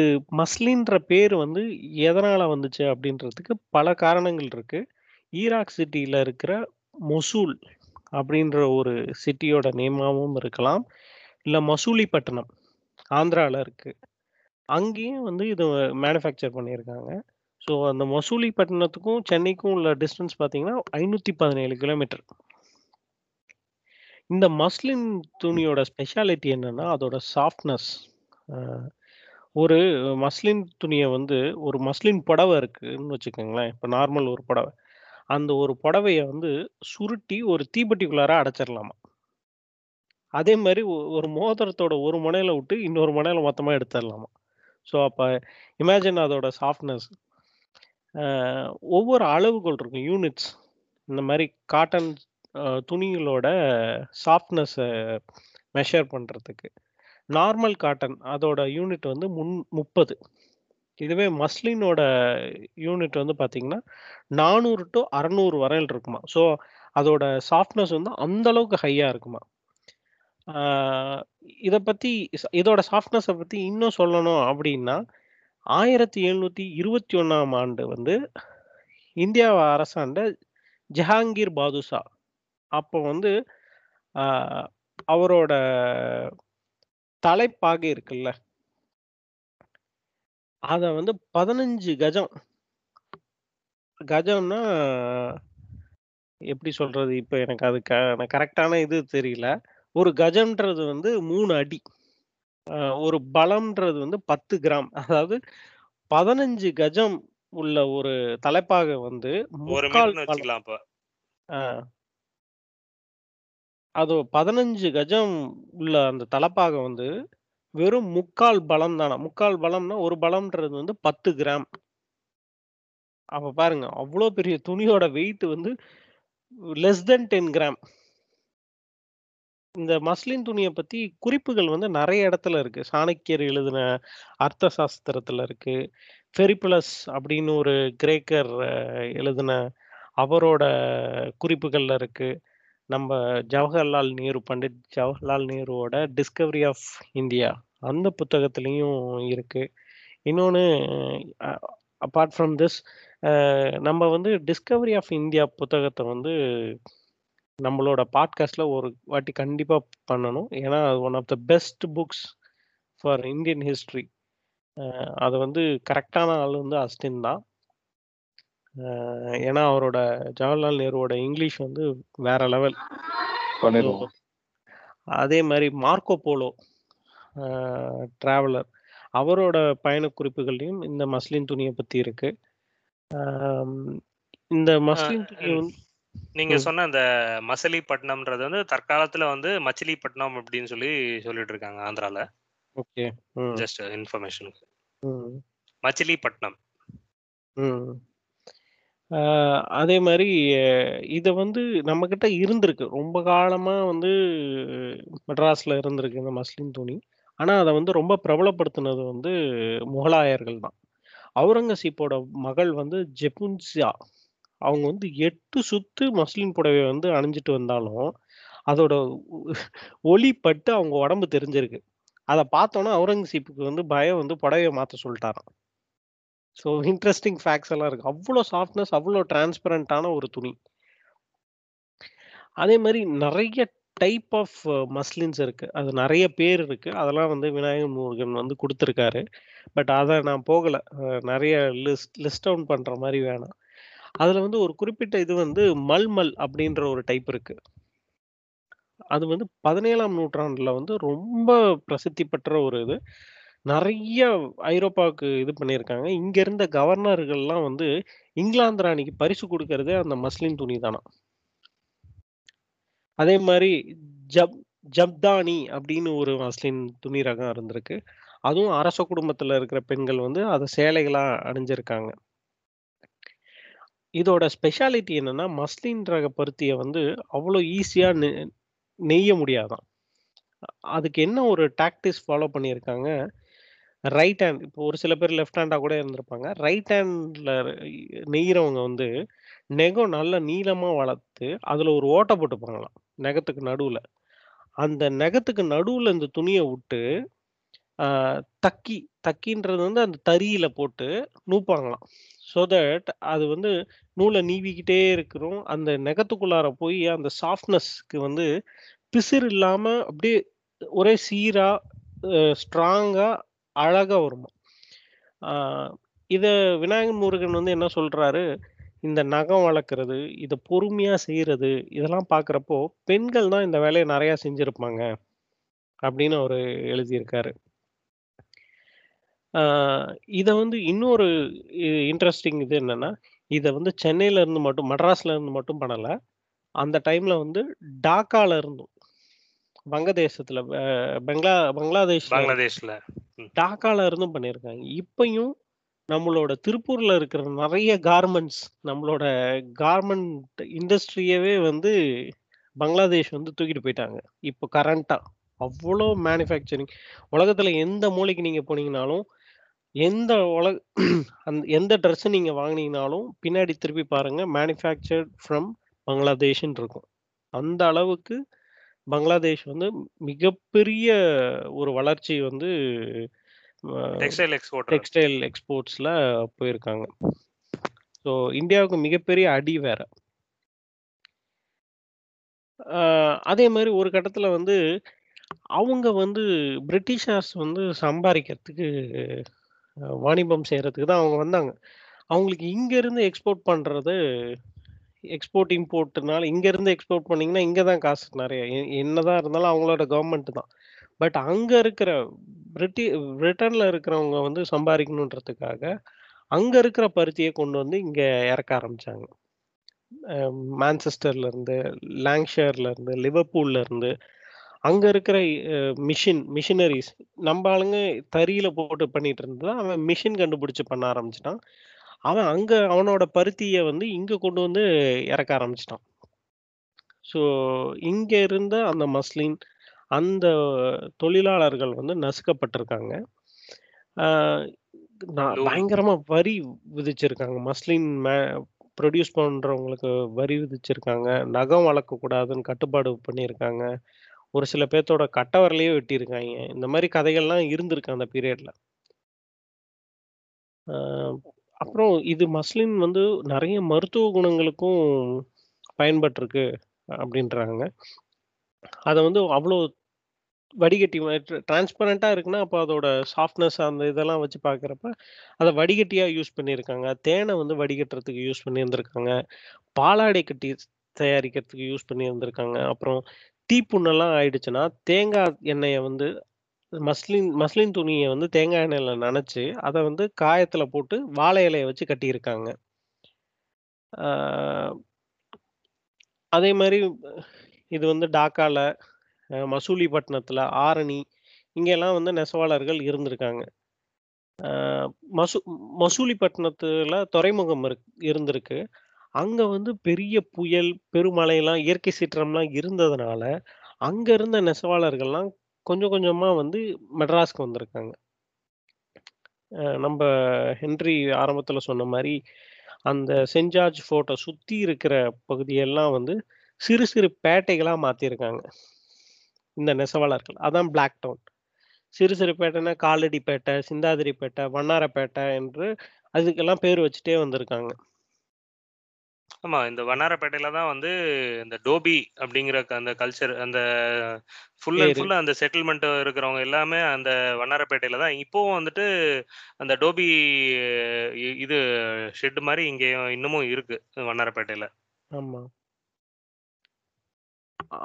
Speaker 2: மஸ்லின்ற பேர் வந்து எதனால வந்துச்சு அப்படின்றதுக்கு பல காரணங்கள் இருக்கு. ஈராக் சிட்டியில இருக்கிற மொசூல் அப்படின்ற ஒரு சிட்டியோட நேமாவும் இருக்கலாம். இல்லை மசூலிப்பட்டினம் ஆந்திராவில் இருக்கு. அங்கேயும் வந்து இத மேனுஃபேக்சர் பண்ணியிருக்காங்க. ஸோ அந்த மசூலிப்பட்டினத்துக்கும், சென்னைக்கும் உள்ள டிஸ்டன்ஸ் பார்த்தீங்கன்னா 517 கிலோமீட்டர். இந்த மஸ்லின் துணியோட ஸ்பெஷாலிட்டி என்னன்னா, அதோட சாஃப்ட்னஸ். அ ஒரு மஸ்லின் துணிய வந்து ஒரு மஸ்லின் புடவ இருக்குன்னு வச்சுக்கோங்களேன். இப்ப நார்மல் ஒரு புடவ. அந்த ஒரு புடவைய வந்து சுருட்டி ஒரு தீப்பெட்டிக்குள்ளார அடைச்சிரலாமா. அதே மாரி ஒ ஒரு மோதிரத்தோட ஒரு முனையில விட்டு, இன்னொரு முனையில மொத்தமா எடுத்துரலாமா. ஸோ அப்போ இமேஜின் அதோட சாஃப்ட்னஸ். ஒவ்வொரு அளவுகள் இருக்கும். யூனிட்ஸ். இந்த மாதிரி காட்டன் துணிகளோட சாஃப்ட்னஸை மெஷர் பண்ணுறதுக்கு நார்மல் காட்டன் அதோட யூனிட் வந்து முன் 30. இதுவே மஸ்லினோட யூனிட் வந்து பார்த்தீங்கன்னா, நானூறு டு அறநூறு வரையில் இருக்குமா ஸோ அதோட சாஃப்ட்னஸ் வந்து அந்த அளவுக்கு இருக்குமா இதை பற்றி இதோட சாஃப்ட்னஸை பற்றி இன்னும் சொல்லணும் அப்படின்னா, 1721ஆம் ஆண்டு வந்து இந்தியா அரசாண்ட ஜஹாங்கீர் பாதுஷா. அப்போ வந்து அவரோட தலைப்பாக இருக்குல்ல. அதை வந்து 15 கஜம். கஜம்னா எப்படி சொல்றது? இப்போ எனக்கு அது க கரெக்டான இது தெரியல. ஒரு கஜம்ன்றது வந்து 3 அடி. ஒரு பலம்ன்றது வந்து 10 கிராம். அதாவது 15 கஜம் உள்ள ஒரு தலைப்பாகை வந்து
Speaker 3: 1
Speaker 2: முக்கால். அது 15 கஜம் உள்ள அந்த தலப்பாகை வந்து வெறும் முக்கால் பலம் தானாம். முக்கால் பலம்னா, ஒரு பலம்ன்றது வந்து 10 கிராம். அப்ப பாருங்க, அவ்ளோ பெரிய துணியோட வெயிட் வந்து லெஸ் தென் 10 கிராம். இந்த மஸ்லின் துணிய பத்தி குறிப்புகள் வந்து நிறைய இடத்துல இருக்கு. சாணக்கியர் எழுதின அர்த்த சாஸ்திரத்துல இருக்கு. பெரிப்ளஸ் அப்படின்னு ஒரு கிரேக்கர் எழுதின அவரோட குறிப்புகள்ல இருக்கு. நம்ம ஜவஹர்லால் நேரு பண்டிட் ஜவஹர்லால் நேருவோட டிஸ்கவரி ஆஃப் இந்தியா அந்த புத்தகத்துலேயும் இருக்கு இன்னொன்று அப்பார்ட் ஃப்ரம் திஸ் நம்ம வந்து டிஸ்கவரி ஆஃப் இந்தியா புத்தகத்தை வந்து நம்மளோட பாட்காஸ்ட்ல ஒரு வாட்டி கண்டிப்பாக பண்ணணும். ஏன்னா அது one of the best books for Indian history அது வந்து கரெக்டான ஆள் வந்து அஸ்டின் தான். ஏன்னா அவரோட ஜவஹர்லால் நேருவோட இங்கிலீஷ் வந்து வேற லெவல் அதே மாதிரி மார்க்கோ போலோ டிராவலர் அவரோட பயண குறிப்புகள்லையும் இந்த மஸ்லின் துணியை பத்தி இருக்கு. இந்த மஸ்லின் துணி வந்து
Speaker 3: நீங்க. சொன்ன அந்த மசிலிப்பட்டினம்ன்றது வந்து தற்காலத்துல வந்து மச்சிலிப்பட்டினம் அப்படின்னு சொல்லி சொல்லிட்டு இருக்காங்க ஆந்திரால.
Speaker 2: ஓகே.
Speaker 3: ஜஸ்ட் இன்ஃபர்மேஷனுக்கு மச்சிலிப்பட்டினம்.
Speaker 2: அதே மாதிரி இதை வந்து நம்மக்கிட்ட இருந்திருக்கு. ரொம்ப காலமாக வந்து மெட்ராஸில் இருந்திருக்கு இந்த மஸ்லின் துணி. ஆனால் அதை வந்து ரொம்ப பிரபலப்படுத்தினது வந்து முகலாயர்கள் தான். அவுரங்கசீப்போட மகள் வந்து ஜெபுன்சியா அவங்க வந்து எட்டு சுத்து மஸ்லின் புடவை வந்து அணிஞ்சிட்டு வந்தாலும் அதோட ஒளிப்பட்டு அவங்க உடம்பு தெரிஞ்சிருக்கு. அதை பார்த்தோன்னா அவுரங்கசீப்புக்கு வந்து பயம் வந்து புடவையை மாற்ற சொல்லிட்டாராம். ஸோ இன்ட்ரெஸ்டிங் ஃபேக்ட்ஸ் எல்லாம் இருக்கு. அவ்வளோ சாஃப்ட்னஸ் அவ்வளோ டிரான்ஸ்பரண்டான ஒரு துணி. அதே மாதிரி நிறைய டைப் ஆஃப் மஸ்லின்ஸ் இருக்கு. அது நிறைய பேர் இருக்கு. அதெல்லாம் வந்து விநாயகர் முருகன் வந்து கொடுத்துருக்காரு. பட் அதை நான் போகலை. நிறைய லிஸ்ட் லிஸ்ட் டவுன் பண்ணுற மாதிரி வேணாம். அதுல வந்து ஒரு குறிப்பிட்ட இது வந்து மல்மல் அப்படின்ற ஒரு டைப் இருக்கு. அது வந்து பதினேழாம் நூற்றாண்டுல வந்து ரொம்ப பிரசித்தி பெற்ற ஒரு இது. நிறைய ஐரோப்பாவுக்கு இது பண்ணியிருக்காங்க. இங்க இருந்த கவர்னர்கள்லாம் வந்து இங்கிலாந்து ராணிக்கு பரிசு கொடுக்கறதே அந்த மஸ்லின் துணி தானா. அதே மாதிரி ஜப் ஜப்தானி அப்படின்னு ஒரு மஸ்லின் துணி ரகம் இருந்திருக்கு. அதுவும் அரச குடும்பத்துல இருக்கிற பெண்கள் வந்து அதை சேலைகளா அணிஞ்சிருக்காங்க. இதோட ஸ்பெஷாலிட்டி என்னன்னா மஸ்லின் ரக பருத்தியை வந்து அவ்வளோ ஈஸியா நெய்ய முடியாதான். அதுக்கு என்ன ஒரு டாக்டிஸ் ஃபாலோ பண்ணியிருக்காங்க? ரைட் ஹேண்ட் இப்போ ஒரு சில பேர் லெஃப்ட் ஹேண்டாக கூட இருந்திருப்பாங்க. ரைட் ஹேண்டில் நெய்கிறவங்க வந்து நெகம் நல்லா நீளமாக வளர்த்து அதில் ஒரு ஓட்டை போட்டுப்பாங்களாம் நெகத்துக்கு நடுவில். அந்த நெகத்துக்கு நடுவில் இந்த துணியை விட்டு தக்கி தக்கின்றது வந்து அந்த தறியில் போட்டு நூப்பாங்களாம். ஸோ தட் அது வந்து நூலை நீவிக்கிட்டே இருக்கிறோம். அந்த நெகத்துக்குள்ளார போய் அந்த சாஃப்ட்னஸ்க்கு வந்து பிசிறு இல்லாமல் அப்படியே ஒரே சீராக ஸ்ட்ராங்காக அழகாக வருமா? இதை விநாயகன் விநாயகர் முருகன் வந்து என்ன சொல்கிறாரு இந்த நகம் வளர்க்குறது இதை பொறுமையாக செய்கிறது இதெல்லாம் பார்க்குறப்போ பெண்கள் தான் இந்த வேலையை நிறையா செஞ்சுருப்பாங்க அப்படின்னு அவர் எழுதியிருக்காரு. இதை வந்து இன்னொரு இன்ட்ரெஸ்டிங் இது என்னன்னா இதை வந்து சென்னையில இருந்து மட்டும் மெட்ராஸ்ல இருந்து மட்டும் பண்ணல. அந்த டைம்ல வந்து டாக்கால இருந்தும் வங்கதேசத்துல அஹ் பங்களா பங்களாதேஷ்ல
Speaker 3: பங்களாதேஷ்ல.
Speaker 2: டாக்கால இருந்தும் பண்ணியிருக்காங்க இப்பயும் நம்மளோட திருப்பூர்ல இருக்கிற நிறைய கார்மெண்ட்ஸ் நம்மளோட கார்மெண்ட் இண்டஸ்ட்ரியவே வந்து பங்களாதேஷ் வந்து தூக்கிட்டு போயிட்டாங்க. இப்போ கரண்டா அவ்வளோ மேனுஃபேக்சரிங் உலகத்துல எந்த மூலைக்கு நீங்க போனீங்கனாலும் எந்த உலக அந்த எந்த ட்ரெஸ் நீங்க வாங்குனீங்கனாலும் பின்னாடி திருப்பி பாருங்க. மேனுஃபேக்சர்ட் ஃப்ரம் பங்களாதேஷ்ன்னு இருக்கும். அந்த அளவுக்கு பங்களாதேஷ் வந்து மிகப்பெரிய ஒரு வளர்ச்சி வந்து
Speaker 3: டெக்ஸ்டைல் எக்ஸ்போர்ட்
Speaker 2: டெக்ஸ்டைல் எக்ஸ்போர்ட்ஸ்ல போயிருக்காங்க. ஸோ இந்தியாவுக்கு மிகப்பெரிய அடி வேற. அதே மாதிரி ஒரு கட்டத்துல வந்து அவங்க வந்து பிரிட்டிஷர்ஸ் வந்து சம்பாதிக்கிறதுக்கு வாணிபம் செய்யறதுக்கு தான் அவங்க வந்தாங்க. அவங்களுக்கு இங்கேருந்து எக்ஸ்போர்ட் பண்ணுறது எக்ஸ்போர்ட் இம்போர்ட்னால இங்கேருந்து எக்ஸ்போர்ட் பண்ணிங்கன்னா இங்கே தான் காசு நிறைய. என்னதான் இருந்தாலும் அவங்களோட கவர்மெண்ட் தான். பட் அங்கே இருக்கிற பிரிட்டி பிரிட்டனில் இருக்கிறவங்க வந்து சம்பாதிக்கணுன்றதுக்காக அங்கே இருக்கிற பருத்தியை கொண்டு வந்து இங்கே இறக்க ஆரம்பிச்சாங்க. அஹ் மான்செஸ்டர்ல இருந்து அங்க இருக்கிற மிஷின் மிஷினரிஸ் நம்ம ஆளுங்க தறியில போட்டு பண்ணிட்டு இருந்தது அவன் மிஷின் கண்டுபிடிச்சு பண்ண ஆரம்பிச்சிட்டான் அவன் அங்க அவனோட பருத்தியை வந்து இங்க கொண்டு வந்து இறக்க ஆரம்பிச்சிட்டான் ஸோ இங்க இருந்த அந்த மஸ்லின் அந்த தொழிலாளர்கள் வந்து நசுக்கப்பட்டிருக்காங்க. பயங்கரமா வரி விதிச்சிருக்காங்க மஸ்லின் மே- ப்ரொடியூஸ் பண்றவங்களுக்கு வரி விதிச்சிருக்காங்க. நகம் வளர்க்கக்கூடாதுன்னு கட்டுப்பாடு பண்ணியிருக்காங்க. ஒரு சில பேர்த்தோட கட்ட வெட்டியிருக்காங்க இந்த மாதிரி கதைகள்லாம் இருந்திருக்கு அந்த பீரியட்ல. அப்புறம் இது மஸ்லின் வந்து நிறைய மருத்துவ குணங்களுக்கும் பயன்பட்டிருக்கு அப்படின்றாங்க. அதை வந்து அவ்வளோ வடிகட்டி டிரான்ஸ்பரண்ட்டாக இருக்குன்னா, அப்போ அதோட சாஃப்ட்னஸ் அந்த இதெல்லாம் வச்சு பார்க்குறப்ப, அதை வடிகட்டியா யூஸ் பண்ணியிருக்காங்க. தேனை வந்து வடிகட்டுறதுக்கு யூஸ் பண்ணியிருந்திருக்காங்க. பாலாடை கட்டி தயாரிக்கிறதுக்கு யூஸ் பண்ணியிருந்திருக்காங்க. அப்புறம் தீப்புண்ணெல்லாம் ஆயிடுச்சுன்னா, தேங்காய் எண்ணெயை வந்து மஸ்லின் மஸ்லின் துணியை வந்து தேங்காய் எண்ணெயில நனைச்சு, அதை வந்து காயத்துல போட்டு வாழை இலையை வச்சு கட்டியிருக்காங்க. அதே மாதிரி இது வந்து டாக்கால, அ ஆரணி இங்கெல்லாம் வந்து நெசவாளர்கள் இருந்திருக்காங்க. மசூ மசூலிப்பட்டினத்தில துறைமுகம் இருக் இருந்திருக்கு. அங்க வந்து பெரிய புயல், பெருமழைலாம் இயற்கை சீற்றம்லாம் இருந்ததுனால, அங்க இருந்த நெசவாளர்கள்லாம் கொஞ்சம் கொஞ்சமா வந்து மெட்ராஸ்க்கு வந்திருக்காங்க. அ நம்ப ஹென்றி ஆரம்பத்துல சொன்ன மாரி, அந்த செயின்ட் ஜார்ஜ் ஃபோர்ட்ட சுத்தி இருக்கிற பகுதியெல்லாம் வந்து சிறு சிறு பேட்டைகளா மாத்திருக்காங்க. இந்த நெசவாளர்கள். அதான் பிளாக் டவுன். சிறு சிறு பேட்டைன்னா காலடிப்பேட்டை, சிந்தாதிரிப்பேட்டை, வண்ணாரப்பேட்டை என்று அதுக்கெல்லாம் பேர் வச்சுட்டே வந்திருக்காங்க.
Speaker 3: ஆமா. இந்த வண்ணாரப்பேட்டையில தான் வந்து இந்த டோபி அப்படிங்கிற அந்த கல்ச்சர் அந்த ஃபுல் அண்ட். ஃபுல் அந்த செட்டில்மெண்ட் இருக்கிறவங்க எல்லாமே அந்த வண்ணாரப்பேட்டையில தான் இப்பவும் வந்துட்டு அந்த டோபி இது ஷெட் மாரி இங்கேயும் இன்னமும் இருக்கு வண்ணாரப்பேட்டையில.
Speaker 2: ஆமா.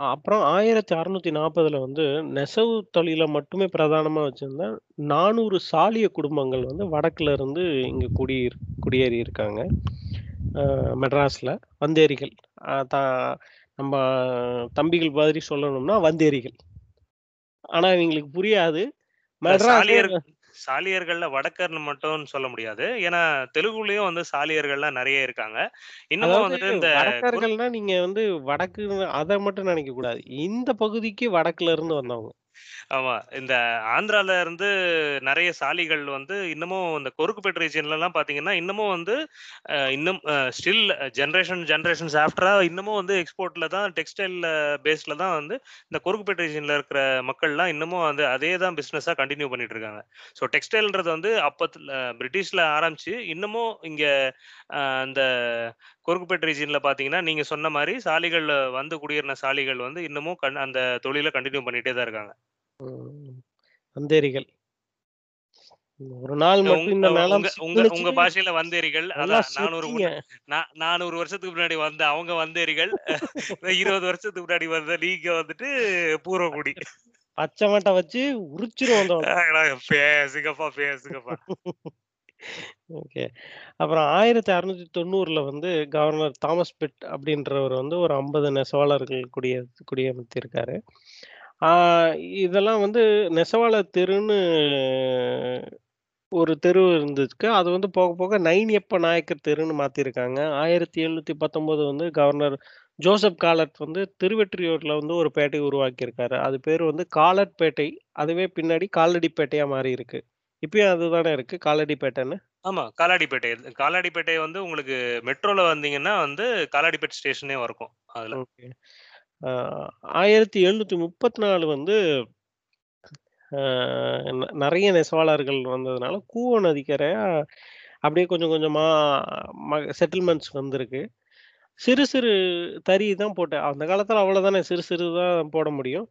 Speaker 2: அப்புறம் 1640ல வந்து நெசவு தொழில மட்டுமே பிரதானமா வச்சிருந்த 400 சாலிய குடும்பங்கள் வந்து வடக்குல இருந்து இங்க குடியிர் குடியேறி இருக்காங்க. மெட்ராஸ்ல. வந்தேரிகள். த நம்ம தம்பிகள் மாதிரி சொல்லணும்னா வந்தேரிகள். ஆனா இவங்களுக்கு புரியாது. மெட்ராஸே
Speaker 3: சாலியர் சாலியர்கள்ல வடக்கர்ன்னு மட்டும் சொல்ல முடியாது. ஏன்னா தெலுங்குலயும் வந்து சாலியர்கள்லாம் நெறைய இருக்காங்க. இன்னமும் வந்துட்டு இந்த
Speaker 2: வடக்கர்கள்னா நீங்க வந்து வடக்கு அத மட்டும் நெனைக்கக் கூடாது. இந்த பகுதிக்கு வடக்குல இருந்து வந்தவங்க.
Speaker 3: ஆமா. இந்த ஆந்திரால இருந்து நிறைய சாலிகள் வந்து இன்னமும் இந்த கொருக்குப்பேட் எல்லாம் பாத்திங்கன்னா இன்னமும் வந்து இன்னும் ஸ்டில் ஜெனரேஷன் ஜெனரேஷன்ஸ் ஆஃப்டரா இன்னமும் வந்து எக்ஸ்போர்ட்ல தான் டெக்ஸ்டைல் பேஸ்ல தான் வந்து இந்த கொருக்குப்பேட் ரீஜன்ல இருக்கிற மக்கள்லாம் இன்னமும் வந்து அதே தான் பிசினஸா கண்டினியூ பண்ணிட்டு இருக்காங்க. ஸோ டெக்ஸ்டைல்ன்றது வந்து அப்பத்துல பிரிட்டிஷ்ல ஆரம்பிச்சு இன்னமும் இங்க அந்த கொருக்குப்பேட் ரீஜியன்ல பார்த்தீங்கன்னா, நீங்க சொன்ன மாதிரி சாலிகள் வந்து குடியேறின சாலிகள் வந்து இன்னமும் கண் அந்த தொழில கண்டினியூ பண்ணிட்டே தான் இருக்காங்க.
Speaker 2: வந்தேரிகள். ஒரு நாள் மட்டும் இந்த
Speaker 3: அ
Speaker 2: நிலம்
Speaker 3: உங்க உங்க பாஷையில வந்தேரிகள். அதான் 400
Speaker 2: செத்தீங்க.
Speaker 3: முன்ன நா 400 வருஷத்துக்கு முன்னாடி வந்த அவங்க வந்தேரிகள். 20 வருஷத்துக்கு முன்னாடி வந்த நீங்க வந்துட்டு பூர்வகுடி.
Speaker 2: பச்சை மட்டை வச்சு உரிச்சிருவோம்
Speaker 3: பேசுங்கப்பா, பேசுங்கப்பா.
Speaker 2: ஓகே. அப்புறம் 1690ல வந்து கவர்னர் தாமஸ் பிட் அப்படின்றவர் வந்து ஒரு 50 நெசவாளர்கள் குடிய குடியமர்த்தியிருக்காரு. ஆ இதெல்லாம் வந்து நெசவாளர் தெருன்னு ஒரு தெரு இருந்துச்சு. அது வந்து போக போக நைனியப்ப நாயக்கர் தெருன்னு மாத்திருக்காங்க. 1719 வந்து கவர்னர் ஜோசப் காலட் வந்து திருவெற்றியூர்ல வந்து ஒரு பேட்டை உருவாக்கியிருக்காரு. அது பேரு வந்து காலட்பேட்டை. அதுவே பின்னாடி காலடிப்பேட்டையா மாறியிருக்கு. இப்பயும் அதுதானே இருக்கு காலடிப்பேட்டைன்னு?
Speaker 3: ஆமா. காலாடிப்பேட்டை. காலாடிப்பேட்டை வந்து உங்களுக்கு மெட்ரோல வந்தீங்கன்னா வந்து காலாடிப்பேட் ஸ்டேஷனே இருக்கும். அதுல.
Speaker 2: ஓகே. ஆயிரத்தி எழுநூற்றி முப்பத்தி நாலு வந்து நிறைய நெசவாளர்கள் வந்ததுனால கூவ நதிக்கரையா அப்படியே கொஞ்சம் கொஞ்சமாக செட்டில்மெண்ட்ஸ் வந்திருக்கு. சிறு சிறு தறி தான் போட்டேன் அந்த காலத்தில் அவ்வளோதானே சிறு சிறு தான் போட முடியும்.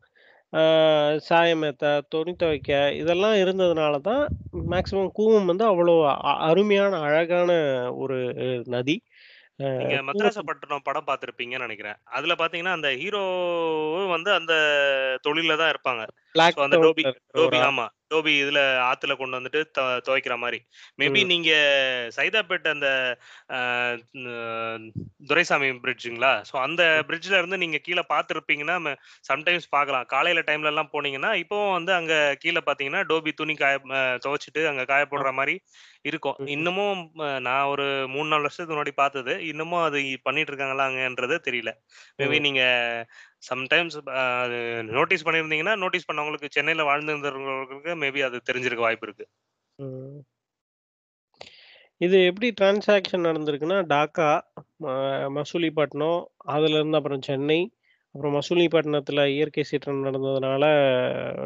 Speaker 2: சாயமேத்த துணி துவைக்க இதெல்லாம் இருந்ததுனால தான் மேக்ஸிமம் கூவம் வந்து அவ்வளோ அ அருமையான, அழகான ஒரு நதி.
Speaker 3: நீங்க மதராசப்பட்டினம் படம் பார்த்திருப்பீங்கன்னு நெனைக்கிறேன். அதுல பார்த்தீங்கன்னா, அந்த ஹீரோவும் வந்து அந்த தொழில்ல தான் இருப்பாங்க. அந்த டோபி டோபி. ஆமா. டோபி இதுல ஆத்துல கொண்டு வந்துட்டு துவைக்கிற மாரி. மேபி. நீங்க சைதாப்பேட் அந்த துரைசாமி பிரிட்ஜுங்களா? ஸோ அந்த. பிரிட்ஜ்ல இருந்து நீங்க கீழ பார்த்திருப்பீங்கன்னா, சம்டைம்ஸ் பார்க்கலாம். காலையில டைம்லலாம் போனீங்கன்னா, இப்பவும் வந்து அங்க கீழ பார்த்தீங்கன்னா, டோபி துணி காய துவைச்சுட்டு அங்க காய. போடுற மாரி இருக்கும். இன்னமும் நான் ஒரு 3, 4 வருஷத்துக்கு முன்னாடி பார்த்தது. இன்னமும் அது பண்ணிட்டு இருக்காங்களாங்கன்றது தெரியல. மேபி. நீங்க சம்டைம்ஸ் அது நோட்டீஸ் பண்ணியிருந்தீங்கன்னா, நோட்டீஸ் பண்ணவங்களுக்கு சென்னையில் வாழ்ந்திருந்தவங்களுக்கு மேபி அது தெரிஞ்சிருக்க வாய்ப்பு இருக்கு.
Speaker 2: இது எப்படி டிரான்சாக்ஷன் நடந்திருக்குன்னா டாக்கா ம- மசூலிப்பட்டினம் அதுலேருந்து அப்புறம் சென்னை அப்புறம் மசூலிப்பட்டினத்தில் இயற்கை சீற்றம் நடந்ததுனால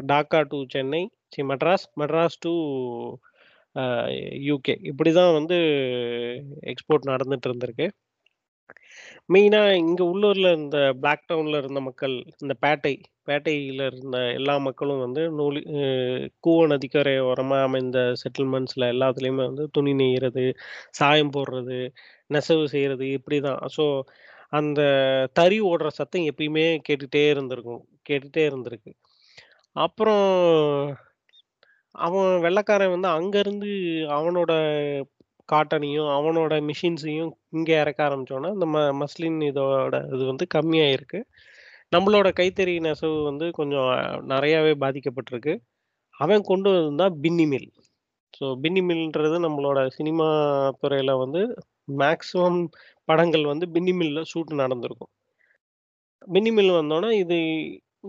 Speaker 2: Dhaka to Chennai C Madras Madras to UK இப்படி தான் வந்து எக்ஸ்போர்ட் நடந்துட்டு இருந்திருக்கு. மெயினா இங்க உள்ளூர்ல இந்த பிளாக் டவுன்ல இருந்த மக்கள் இந்த பேட்டை பேட்டையில இருந்த எல்லா மக்களும் வந்து நூலி அஹ் கூவ நதிக்கரை ஓரமா அமைந்த செட்டில்மெண்ட்ஸ்ல எல்லாத்துலயுமே வந்து துணி நெய்யறது சாயம் போடுறது நெசவு செய்யறது இப்படிதான். ஸோ அந்த தறி ஓடுற சத்தம் எப்பயுமே கேட்டுட்டே இருந்திருக்கும் கேட்டுட்டே இருந்திருக்கு. அப்புறம் அவன் வெள்ளைக்காரன் வந்து அங்கேருந்து அவனோட காட்டனையும் அவனோட மிஷின்ஸையும் இங்கே இறக்க ஆரம்பித்தோன்னா இந்த ம மஸ்லின் இதோட இது வந்து கம்மியாயிருக்கு. நம்மளோட கைத்தறி நெசவு வந்து கொஞ்சம் நிறையாவே பாதிக்கப்பட்டிருக்கு. அவன் கொண்டு வந்தால் பின்னி மில். ஸோ பின்னி மில்ன்றது நம்மளோட சினிமா துறையில் வந்து மேக்ஸிமம் படங்கள் வந்து பின்னி மில்லில் ஷூட் நடந்திருக்கும். பின்னி மில் வந்தோன்னே இது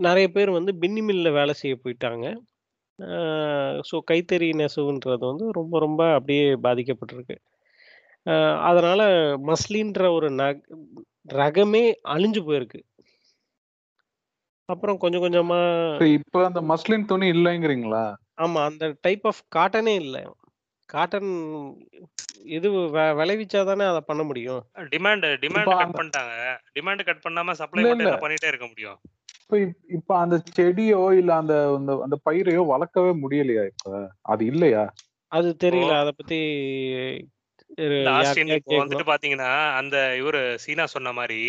Speaker 2: நிறைய பேர் வந்து பின்னி மில்லில் வேலை செய்ய போயிட்டாங்க. ஸோ கைத்தறி நெசவுன்றது வந்து ரொம்ப ரொம்ப அப்படியே பாதிக்கப்பட்டிருக்கு. அதனால மஸ்லின்ற ஒரு நக் ரகமே அழிஞ்சு போயிருக்கு. அப்புறம் கொஞ்சம் கொஞ்சமா
Speaker 4: So, இப்ப அந்த மஸ்லின் துணி இல்லைங்கிறீங்களா?
Speaker 2: ஆமா அந்த டைப் ஆஃப் காட்டனே இல்லை. காட்டன் இது வெ- விளைவிச்சா தானே அதை பண்ண முடியும்.
Speaker 3: டிமாண்ட் டிமாண்ட் கட் பண்ணிட்டாங்க. டிமாண்ட் கட் பண்ணாம சப்ளை பண்ணிட்டே இருக்க முடியும்.
Speaker 4: இப்ப இப்- இப்ப அந்த செடியோ இல்ல அந்த அந்த அந்த பயிரையோ வளர்க்கவே முடியலையா இப்ப? அது இல்லையா?
Speaker 2: அது தெரியல. அதை பத்தி
Speaker 3: இப்போ வந்துட்டு பாத்தீங்கன்னா அந்த இவரு சீனா சொன்ன மாதிரி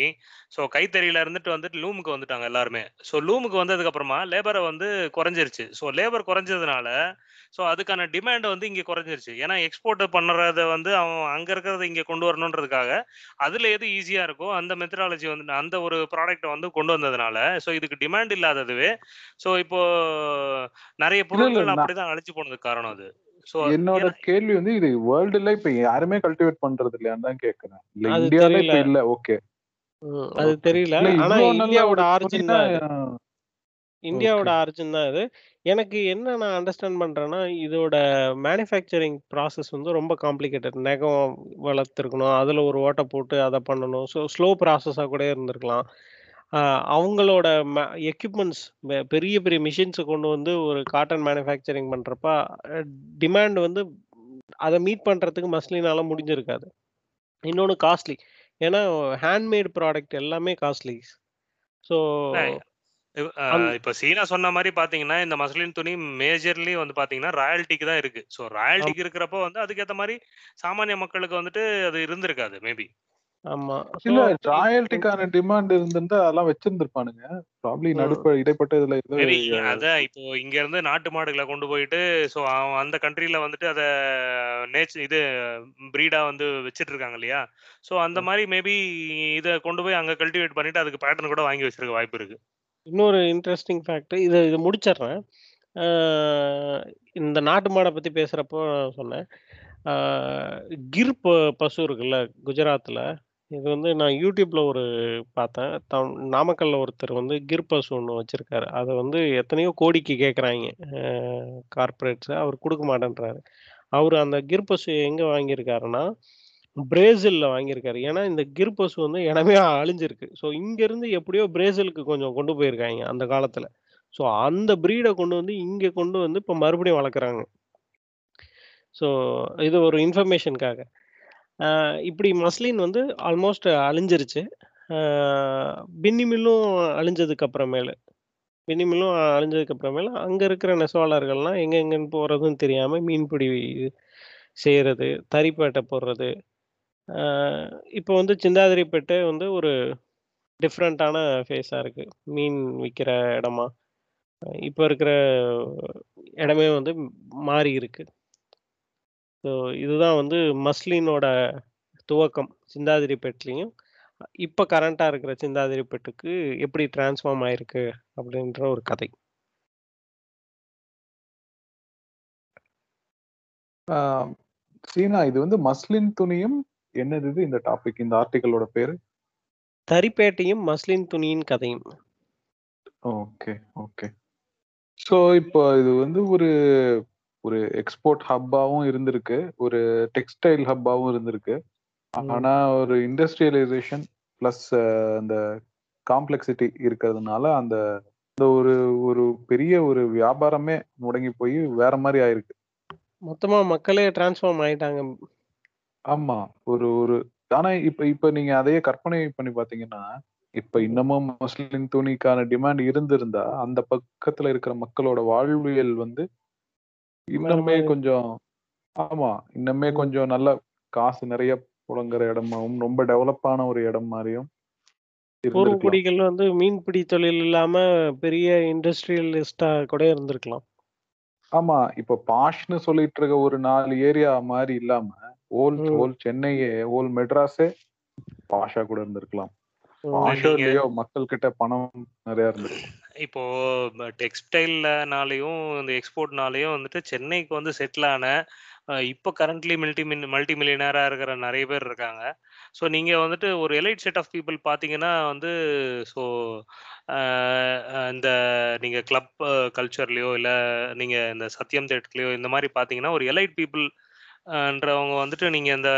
Speaker 3: சோ கைத்தறியில இருந்துட்டு வந்துட்டு லூமுக்கு வந்துட்டாங்க எல்லாருமே. சோ லூமுக்கு வந்ததுக்கு அப்புறமா லேபரை வந்து குறைஞ்சிருச்சு. சோ லேபர் குறைஞ்சதுனால சோ அதுக்கான டிமாண்ட் வந்து இங்க குறைஞ்சிருச்சு. ஏன்னா எக்ஸ்போர்ட் பண்றத வந்து அவன் அங்க இருக்கிறத இங்க கொண்டு வரணுன்றதுக்காக அதுல எது ஈஸியா இருக்கோ அந்த மெத்தடாலஜி வந்து அந்த ஒரு ப்ராடக்ட்டை வந்து கொண்டு வந்ததுனால சோ இதுக்கு டிமாண்ட் இல்லாததுவே சோ இப்போ நிறைய பொருட்கள் அப்படிதான் அழிச்சு போனதுக்கு காரணம் அது.
Speaker 4: என்னோட கேள்வி வந்து இது வேர்ல்டுல இப்ப யாருமே கல்டிவேட் பண்றது இல்லையான்னு தான் கேக்குறேன். இல்ல இந்தியால இப்ப. இல்ல ஓகே
Speaker 2: அது தெரியல. ஆனா இந்தியாவோட ஆரிஜின் இந்தியாவோட ஆரிஜின் தான் இது எனக்கு என்ன நான் அண்டர்ஸ்டாண்ட் பண்றேன்னா இதோட மேனுஃபேக்சரிங் ப்ராசஸ் வந்து ரொம்ப காம்ப்ளிகேட்டட் நகம் வளர்த்துருக்கணும் அதுல ஒரு ஓட்டை போட்டு அதை பண்ணணும். ஸோ ஸ்லோ ப்ராசஸாக கூட இருந்திருக்கலாம். அவங்களோட எக்யூப்மெண்ட்ஸ் பெரிய பெரிய மிஷின்ஸை கொண்டு வந்து ஒரு காட்டன் மேனுஃபேக்சரிங் பண்றப்ப டிமாண்ட் வந்து அதை மீட் பண்றதுக்கு மஸ்லினால முடிஞ்சிருக்காது. இன்னொன்று காஸ்ட்லி ஏன்னா ஹேண்ட்மேட் ப்ராடக்ட் எல்லாமே காஸ்ட்லி ஸோ
Speaker 3: இப்ப சீனா சொன்ன மாதிரி பாத்தீங்கன்னா இந்த மஸ்லின் துணி மேஜர்லி வந்து பாத்தீங்கன்னா ராயல்ட்டிக்கு தான் இருக்கு. ஸோ ராயல்ட்டிக்கு இருக்கிறப்போ வந்து அதுக்கேத்த மாதிரி சாமானிய மக்களுக்கு வந்துட்டு அது இருந்திருக்காது மேபி
Speaker 2: ஆமா.
Speaker 4: இல்ல
Speaker 2: So,
Speaker 4: ராயல்ட்டிக்கான டிமாண்ட் இருந்திருந்தா அதெல்லாம் வச்சிருந்திருப்பானுங்க. ப்ராப்ளி. நடுப்ப இடைப்பட்ட இதுல
Speaker 3: அதான் இப்போ இங்க இருந்து நாட்டு மாடுகளை கொண்டு போயிட்டு ஸோ அந்த கண்ட்ரில வந்துட்டு அதை நேச் இது பிரீடா வந்து வச்சிட்டு இருக்காங்க இல்லையா? ஸோ அந்த மாதிரி மேபி இதை கொண்டு போய் அங்க கல்டிவேட் பண்ணிட்டு அதுக்கு பேட்டர்ன் கூட வாங்கி வச்சிருக்க வாய்ப்பு இருக்கு.
Speaker 2: இன்னொரு இன்ட்ரெஸ்டிங் ஃபேக்ட் இதை இது முடிச்சிடுறேன். இந்த நாட்டு மாடை பத்தி பேசுறப்போ சொன்னேன். கிர் பசு இருக்குல்ல குஜராத்ல இது வந்து நான் யூடியூப்ல ஒரு பார்த்தேன். தம் நாமக்கல்ல ஒருத்தர் வந்து கிர் ஒன்று வச்சிருக்காரு. அதை வந்து எத்தனையோ கோடிக்கு கேட்குறாங்க கார்ப்பரேட்ஸ் அவர் கொடுக்க மாட்டேன்றாரு. அவர் அந்த கிர் எங்கே எங்க வாங்கியிருக்காருன்னா பிரேசில்ல வாங்கியிருக்காரு. ஏன்னா இந்த கிர் வந்து இடமே அழிஞ்சிருக்கு. ஸோ இங்கேருந்து எப்படியோ பிரேசிலுக்கு கொஞ்சம் கொண்டு போயிருக்காங்க அந்த காலத்துல. ஸோ அந்த ப்ரீடை கொண்டு வந்து இங்க கொண்டு வந்து இப்போ மறுபடியும் வளர்க்குறாங்க ஸோ இது ஒரு இன்ஃபர்மேஷனுக்காக இப்படி மஸ்லின் வந்து ஆல்மோஸ்ட் அழிஞ்சிருச்சு. பின்னிமில்லும் பின்னி மில்லும் அழிஞ்சதுக்கு அப்புறமேலு. பின்னி மில்லும் அழிஞ்சதுக்கு அப்புறமேல அங்கே இருக்கிற நெசவாளர்கள்லாம் எங்கெங்கன்னு போகிறதுன்னு தெரியாமல் மீன்பிடி செய்யறது தறிப்பேட்டை போடுறது. இப்போ வந்து சிந்தாதிரிப்பேட்டை வந்து ஒரு டிஃப்ரெண்ட்டான ஃபேஸாக இருக்குது மீன் விற்கிற இடமா. இப்போ இருக்கிற இடமே வந்து மாறி இருக்குது ஸோ இதுதான் வந்து மஸ்லினோட துவக்கம் சிந்தாதிரிப்பேட்லேயும் இப்போ கரண்ட்டாக இருக்கிற சிந்தாதிரிப்பேட்டுக்கு எப்படி டிரான்ஸ்ஃபார்ம் ஆயிருக்கு அப்படின்ற ஒரு கதை.
Speaker 4: சீனா இது வந்து மஸ்லின் துணியும் என்னது இது? இந்த டாபிக் இந்த ஆர்டிகளோட பேரு?
Speaker 2: தறிப்பேட்டையும் மஸ்லின் துணியின் கதையும்.
Speaker 4: Okay okay. ஸோ இப்போ இது வந்து ஒரு ஒரு எக்ஸ்போர்ட் ஹப்பாவும் இருந்திருக்கு. ஒரு டெக்ஸ்டைல் ஹப்பாவும் இருந்திருக்கு. ஆனா ஒரு இண்டஸ்ட்ரியலைசேஷன் பிளஸ் அந்த காம்ப்ளெக்சிட்டி இருக்கிறதுனால அந்த அந்த ஒரு ஒரு பெரிய ஒரு வியாபாரமே முடங்கி போய் வேற மாதிரி ஆயிருக்கு.
Speaker 2: மொத்தமா மக்களே டிரான்ஸ்ஃபார்ம் ஆயிட்டாங்க.
Speaker 4: ஆமா. ஒரு ஒரு ஆனா இப்ப இப்ப நீங்க அதையே கற்பனை பண்ணி பாத்தீங்கன்னா இப்ப இன்னமும் முஸ்லிம் துணிக்கான டிமாண்ட் இருந்திருந்தா அந்த பக்கத்துல இருக்கிற மக்களோட வாழ்வியல் வந்து இன்னுமே. கொஞ்சம் ஆமா இன்னுமே. கொஞ்சம் நல்ல காசு நிறைய புழங்குற இடமாவும் ரொம்ப டெவலப்பான ஒரு இடம் மாதிரியும்
Speaker 2: பூர்வகுடிகள் வந்து மீன்பிடி தொழில் இல்லாம பெரிய இண்டஸ்ட்ரியலிஸ்டா கூட இருந்திருக்கலாம்
Speaker 4: ஆமா இப்ப பாஷ்னு சொல்லிட்டு இருக்க ஒரு நாலு ஏரியா மாதிரி இல்லாம ஓல். ஓல் சென்னையே ஓல் மெட்ராஸே பாஷா கூட இருந்திருக்கலாம் மக்கள் கிட்ட பணம் நிறைய இருந்திருக்கும்
Speaker 3: இப்போ டெக்ஸ்டைல்னாலையும் இந்த எக்ஸ்போர்ட்னாலையும் வந்துட்டு சென்னைக்கு வந்து செட்டில் ஆன இப்போ கரண்ட்லி மல்டி மின் மல்டி மில்லியனராக இருக்கிற நிறைய பேர் இருக்காங்க. ஸோ நீங்கள் வந்துட்டு ஒரு எலைட் செட் ஆஃப் பீப்புள் பார்த்தீங்கன்னா வந்து ஸோ இந்த நீங்கள் கிளப் கல்ச்சர்லேயோ இல்லை நீங்கள் இந்த சத்யம் தேட்டர்லேயோ இந்த மாதிரி பார்த்தீங்கன்னா ஒரு எலைட் பீப்புள் ன்றவங்க வந்துட்டு நீங்கள் இந்த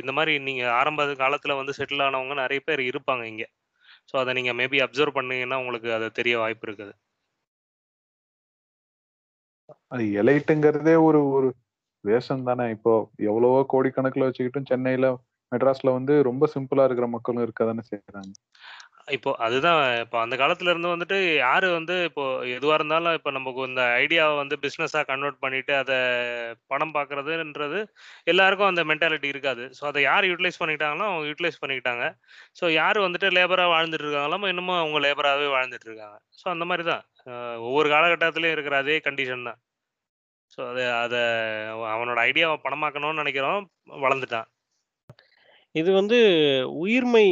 Speaker 3: இந்த மாதிரி நீங்கள் ஆரம்ப காலத்தில் வந்து செட்டில் ஆனவங்க நிறைய பேர் இருப்பாங்க இங்கே. ஸோ அதை நீங்கள் மேபி அப்சர்வ் பண்ணீங்கன்னா உங்களுக்கு அது தெரிய வாய்ப்பு இருக்குது.
Speaker 4: அது எலைட்டுங்கிறதே ஒரு ஒரு வேஷம் தானே. இப்போ எவ்வளவோ கோடிக்கணக்குல வச்சுக்கிட்டும் சென்னையில மெட்ராஸ்ல வந்து ரொம்ப சிம்பிளா இருக்கிற மக்களும் இருக்க தானே செய்யறாங்க
Speaker 3: இப்போ அதுதான் இப்போ அந்த காலத்துல இருந்து வந்துட்டு யாரு வந்து இப்போ எதுவா இருந்தாலும் இப்போ நமக்கு இந்த ஐடியாவை வந்து பிஸ்னஸா கன்வெர்ட் பண்ணிட்டு அதை பணம் பார்க்கறதுன்றது எல்லாருக்கும் அந்த மென்டாலிட்டி இருக்காது. ஸோ அதை யார் யூட்டிலைஸ் பண்ணிக்கிட்டாங்களோ அவங்க யூட்டிலைஸ் பண்ணிக்கிட்டாங்க. ஸோ யார் வந்துட்டு லேபராக வாழ்ந்துட்டு இருக்காங்களோ இன்னமும் அவங்க லேபராகவே வாழ்ந்துட்டு இருக்காங்க. ஸோ அந்த மாதிரி தான். ஒவ்வொரு காலகட்டத்திலையும் இருக்கிற அதே கண்டிஷன் தான். ஸோ அதை அதை அவனோட ஐடியாவை பணமாக்கணும்னு நினைக்கிறோம் வளர்ந்துட்டான்.
Speaker 2: இது வந்து உயிர்மை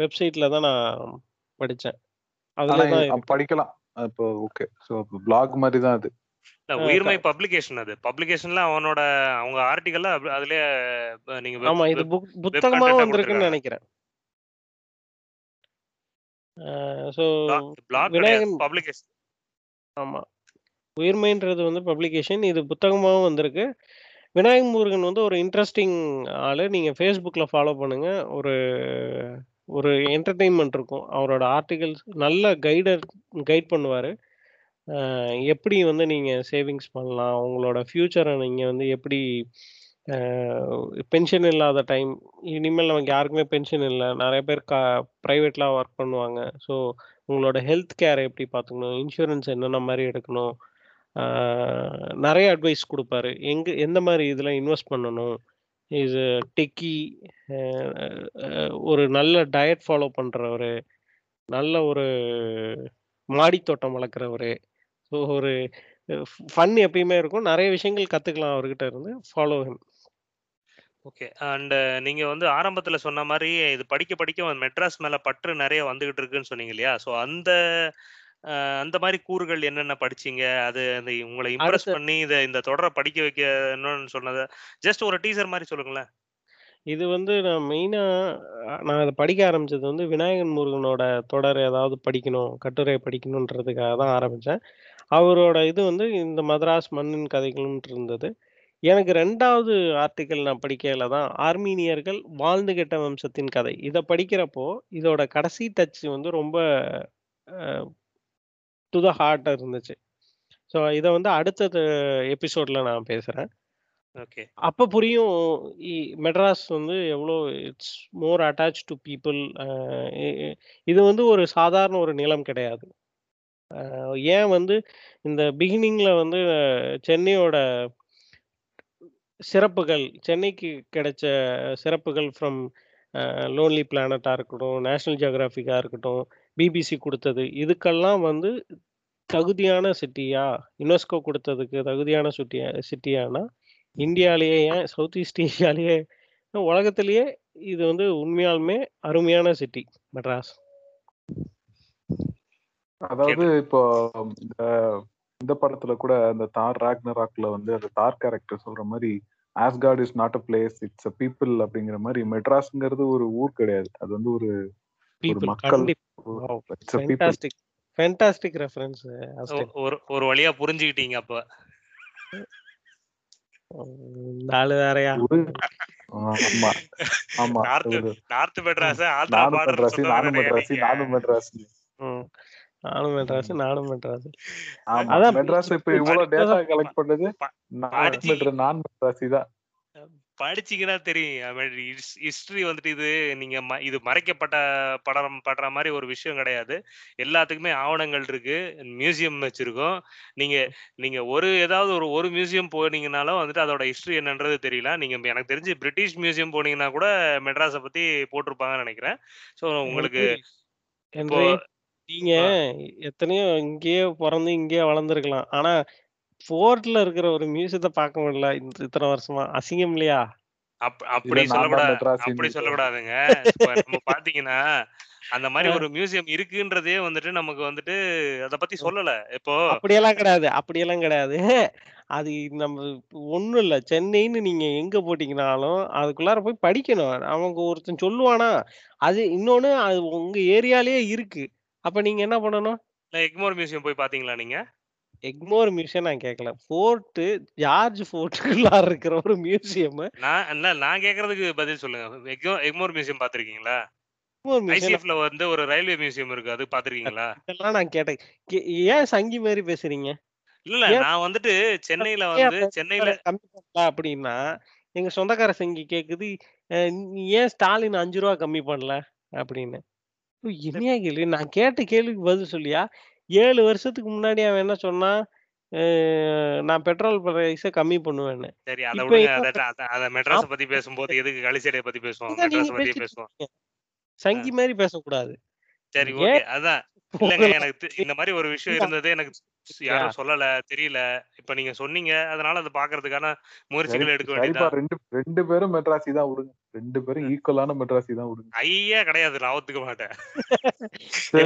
Speaker 2: வெப்சைட்ல தான் நான் படிச்சேன். அதுல தான்.
Speaker 4: படிக்கலாம். இப்போ ஓகே. ஸோ பிளாக் மாதிரி தான் அது.
Speaker 3: உயிர்மை பப்ளிகேஷன் அது. பப்ளிகேஷன்ல அவனோட அவங்க ஆர்டிகல்ல அதுலயே நீங்க
Speaker 2: ஆமா இது புத்தகமா வந்திருக்குன்னு. நினைக்கிறேன்.
Speaker 3: கிடையாது.
Speaker 2: விநாயகன்
Speaker 3: பப்ளிகேஷன்.
Speaker 2: ஆமா. உயிர்மைன்றது வந்து பப்ளிகேஷன். இது புத்தகமாகவும் வந்திருக்கு. விநாயக முருகன் வந்து ஒரு இன்ட்ரெஸ்டிங் ஆளு. நீங்க ஃபேஸ்புக்ல ஃபாலோ பண்ணுங்க. ஒரு ஒரு என்டர்டெயின்மெண்ட் இருக்கும். அவரோட ஆர்டிகல்ஸ் நல்ல கைடர் கைட் பண்ணுவார். எப்படி வந்து நீங்கள் சேவிங்ஸ் பண்ணலாம்? உங்களோட ஃப்யூச்சரை நீங்கள் வந்து எப்படி பென்ஷன் இல்லாத டைம் இனிமேல் நமக்கு யாருக்குமே பென்ஷன் இல்லை. நிறைய பேர் கா ப்ரைவேட்லாம் ஒர்க் பண்ணுவாங்க. ஸோ உங்களோட ஹெல்த் கேரை எப்படி பார்த்துக்கணும்? இன்சூரன்ஸ் என்னென்ன மாதிரி எடுக்கணும்? நிறைய அட்வைஸ் கொடுப்பாரு. எங்க எந்த மாதிரி இதில் இன்வெஸ்ட் பண்ணணும்? இது டெக்கி ஒரு நல்ல டயட் ஃபாலோ பண்ணுறவர் நல்ல ஒரு மாடித்தோட்டம் வளர்க்குறவர் ஸோ ஒரு ஃபன் எப்பயுமே இருக்கும். நிறைய விஷயங்கள் கற்றுக்கலாம் அவர்கிட்ட இருந்து. ஃபாலோ ஹிம்
Speaker 3: ஓகே அண்ட் நீங்க வந்து ஆரம்பத்துல சொன்ன மாதிரி இது படிக்க படிக்க மெட்ராஸ் மேல பற்று நிறைய வந்துகிட்டு இருக்குன்னு சொன்னீங்க இல்லையா? ஸோ அந்த அந்த மாதிரி கூறுகள் என்னென்ன படிச்சீங்க? அது அந்த உங்களை இம்ப்ரெஸ் பண்ணி இதை இந்த தொடரை படிக்க வைக்கணும்னு சொன்னதை ஜஸ்ட் ஒரு டீசர் மாதிரி சொல்லுங்களேன்.
Speaker 2: இது வந்து நான் மெயினாக நான் அதை படிக்க ஆரம்பிச்சது வந்து விநாயகன் முருகனோட தொடர் ஏதாவது படிக்கணும் கட்டுரை படிக்கணுன்றதுக்காக தான் ஆரம்பித்தேன் அவரோட இது வந்து இந்த மதராஸ் மண்ணின் கதைகள்ன்ட்டு இருந்தது. எனக்கு ரெண்டாவது ஆர்டிக்கல் நான் படிக்கையில தான் ஆர்மீனியர்கள் வாழ்ந்து கெட்ட வம்சத்தின் கதை. இதை படிக்கிறப்போ இதோட கடைசி டச் வந்து ரொம்ப டு த ஹார்ட் இருந்துச்சு. ஸோ இதை வந்து அடுத்த எபிசோட்ல நான் பேசுகிறேன்
Speaker 3: ஓகே
Speaker 2: அப்போ புரியும் மெட்ராஸ் வந்து எவ்வளோ it's more attach to people இது வந்து ஒரு சாதாரண ஒரு நிலம் கிடையாது. ஏன் வந்து இந்த பிகினிங்ல வந்து சென்னையோட சிறப்புகள் சென்னைக்கு கிடைச்ச சிறப்புகள் ஃப்ரம் லோன்லி பிளானட்டாக இருக்கட்டும் நேஷ்னல் ஜியோகிராஃபிக்காக இருக்கட்டும் பிபிசி கொடுத்தது. இதுக்கெல்லாம் வந்து தகுதியான சிட்டியா? யுனெஸ்கோ கொடுத்ததுக்கு தகுதியான சிட்டியா சிட்டியானா? இந்தியாலேயே ஏன்? சவுத் ஈஸ்ட் ஏஷியாலேயே உலகத்திலேயே இது வந்து உண்மையாலுமே அருமையான சிட்டி மெட்ராஸ்.
Speaker 4: அதாவது இப்போ இந்த இந்த படத்துல கூட அந்த தார் ராக்னராக்ல வந்து அந்த தார் கேரக்டர் சொல்ற மாதிரி Asgard is not a place it's a people அப்படிங்கிற மாதிரி மெட்ராஸ்ங்கிறது ஒரு ஊர் கிடையாது. அது வந்து ஒரு ஒரு
Speaker 2: பீப்புள் ஃபேண்டாஸ்டிக் ரெஃபரன்ஸ்
Speaker 3: ஒரு ஒரு வழியா புரிஞ்சுக்கிட்டீங்க அப்ப.
Speaker 2: ஆளு வேறயா.
Speaker 4: ஆமா ஆமா
Speaker 3: நார்த் மெட்ராஸ் ஆந்திரா
Speaker 4: மெட்ராசி நானும் மெட்ராசி நானும் மெட்ராசி
Speaker 2: ம். நானும் மெட்ராஸ் நானும் மெட்ராஸ்
Speaker 4: ஆமா
Speaker 2: அதான்
Speaker 4: மெட்ராஸ் இப்ப இவ்வளவு டேட்டா கலெக்ட் பண்ணது நான்
Speaker 3: படிச்சு-
Speaker 4: மெட்ரா நான் மெட்ராசி தான்.
Speaker 3: படிச்சீங்கன்னா தெரியும். ஹிஸ்டரி வந்துட்டு இது நீங்க இது மறைக்கப்பட்ட படம் படுற மாதிரி ஒரு விஷயம் கிடையாது. எல்லாத்துக்குமே ஆவணங்கள் இருக்கு. மியூசியம் வச்சிருக்கோம். நீங்க நீங்க ஒரு ஏதாவது ஒரு ஒரு மியூசியம் போனீங்கனாலும் வந்துட்டு அதோட ஹிஸ்டரி என்னன்றது தெரியல. நீங்க எனக்கு தெரிஞ்சு பிரிட்டிஷ் மியூசியம் போனீங்கன்னா கூட மெட்ராஸை பத்தி போட்டிருப்பாங்கன்னு நினைக்கிறேன். ஸோ உங்களுக்கு
Speaker 2: நீங்க எத்தனையோ இங்கேயே பிறந்து இங்கேயே வளர்ந்துருக்கலாம். ஆனா போர்ட்ல இருக்கிற ஒரு மியூசியத்தை பார்க்க முடியல இந்த இத்தனை வருஷமா. அசிங்கம் இல்லையா?
Speaker 3: அப் அப்படி சொல்லக்கூடாது அப்படி. சொல்லக்கூடாதுங்க நம்ம பாத்தீங்கன்னா அந்த மாதிரி ஒரு மியூசியம் இருக்குன்றதே வந்துட்டு நமக்கு வந்துட்டு அத பத்தி சொல்லல. இப்போ
Speaker 2: அப்படியெல்லாம் கிடையாது அப்படியெல்லாம் கிடையாது. அது நம்ம ஒண்ணும் இல்ல. சென்னைன்னு நீங்க எங்க போட்டீங்கனாலும் அதுக்குள்ளார போய் படிக்கணும். அவங்க ஒருத்தன் சொல்லுவானா அது இன்னொன்னு அது உங்க ஏரியாலயே இருக்கு. அப்ப நீங்க என்ன பண்ணணும்?
Speaker 3: எக்மோர் மியூசியம் போய் பாத்தீங்களா நீங்க?
Speaker 2: எக்மோர் மியூசியம் நான் கேட்கல ஃபோர்ட்டு ஜார்ஜ் ஃபோர்ட்டுக்குள்ளார இருக்கிற ஒரு மியூசியம்.
Speaker 3: நான் இல்ல நான் கேக்குறதுக்கு பதில் சொல்லுங்க. எக்மோ- எக்மோர் மியூசியம் பாத்திருக்கீங்களா? ஐசிஎஃப்ல வந்து ஒரு ரயில்வே மியூசியம் இருக்கு. அது பாத்திருக்கீங்களா?
Speaker 2: இதெல்லாம் நான் கேட்டேன். ஏன் சங்கி மாதிரி பேசுறீங்க?
Speaker 3: இல்ல நான் வந்துட்டு சென்னையில வந்து சென்னையில
Speaker 2: அப்படின்னா எங்க சொந்தக்கார சங்கி கேக்குது ஏன் ஸ்டாலின் அஞ்சு ரூபா கம்மி பண்ணல? அப்படின்னு. என்னையா கேள்வி நான் கேட்ட கேள்விக்கு பதில் சொல்லியா? ஏழு வருஷத்துக்கு முன்னாடி அவன் என்ன சொன்னான் நான் பெட்ரோல் பிரைஸ கம்மி பண்ணுவேன்னு.
Speaker 3: சரி அத விடுங்க. அத அத- அத மெட்ராஸ பத்தி பேசும்போது எதுக்கு களிச்சடையை பத்தி பேசுவோம்? மெட்ராஸ பத்தி பேசுவோம்.
Speaker 2: சங்கி மாதிரி பேசக்கூடாது.
Speaker 3: சரி ஓகே. அதான். இல்லங்க எனக்கு இந்த மாதிரி ஒரு விஷயம். இருந்தது. எனக்கு யாரும் சொல்லல தெரியல. இப்ப நீங்க சொன்னீங்க. அதனால அதை பாக்குறதுக்கான முயற்சிகள் எடுக்க வேண்டியதா?
Speaker 4: ரெண்டு ரெண்டு பேரும் மெட்ராசி தான் விடுங்க. ரெண்டு பேரும் ஈக்குவலான மெட்ராசி தான் விடுங்க.
Speaker 3: ஐயா கிடையாது நான் ஒத்துக்க மாட்டேன்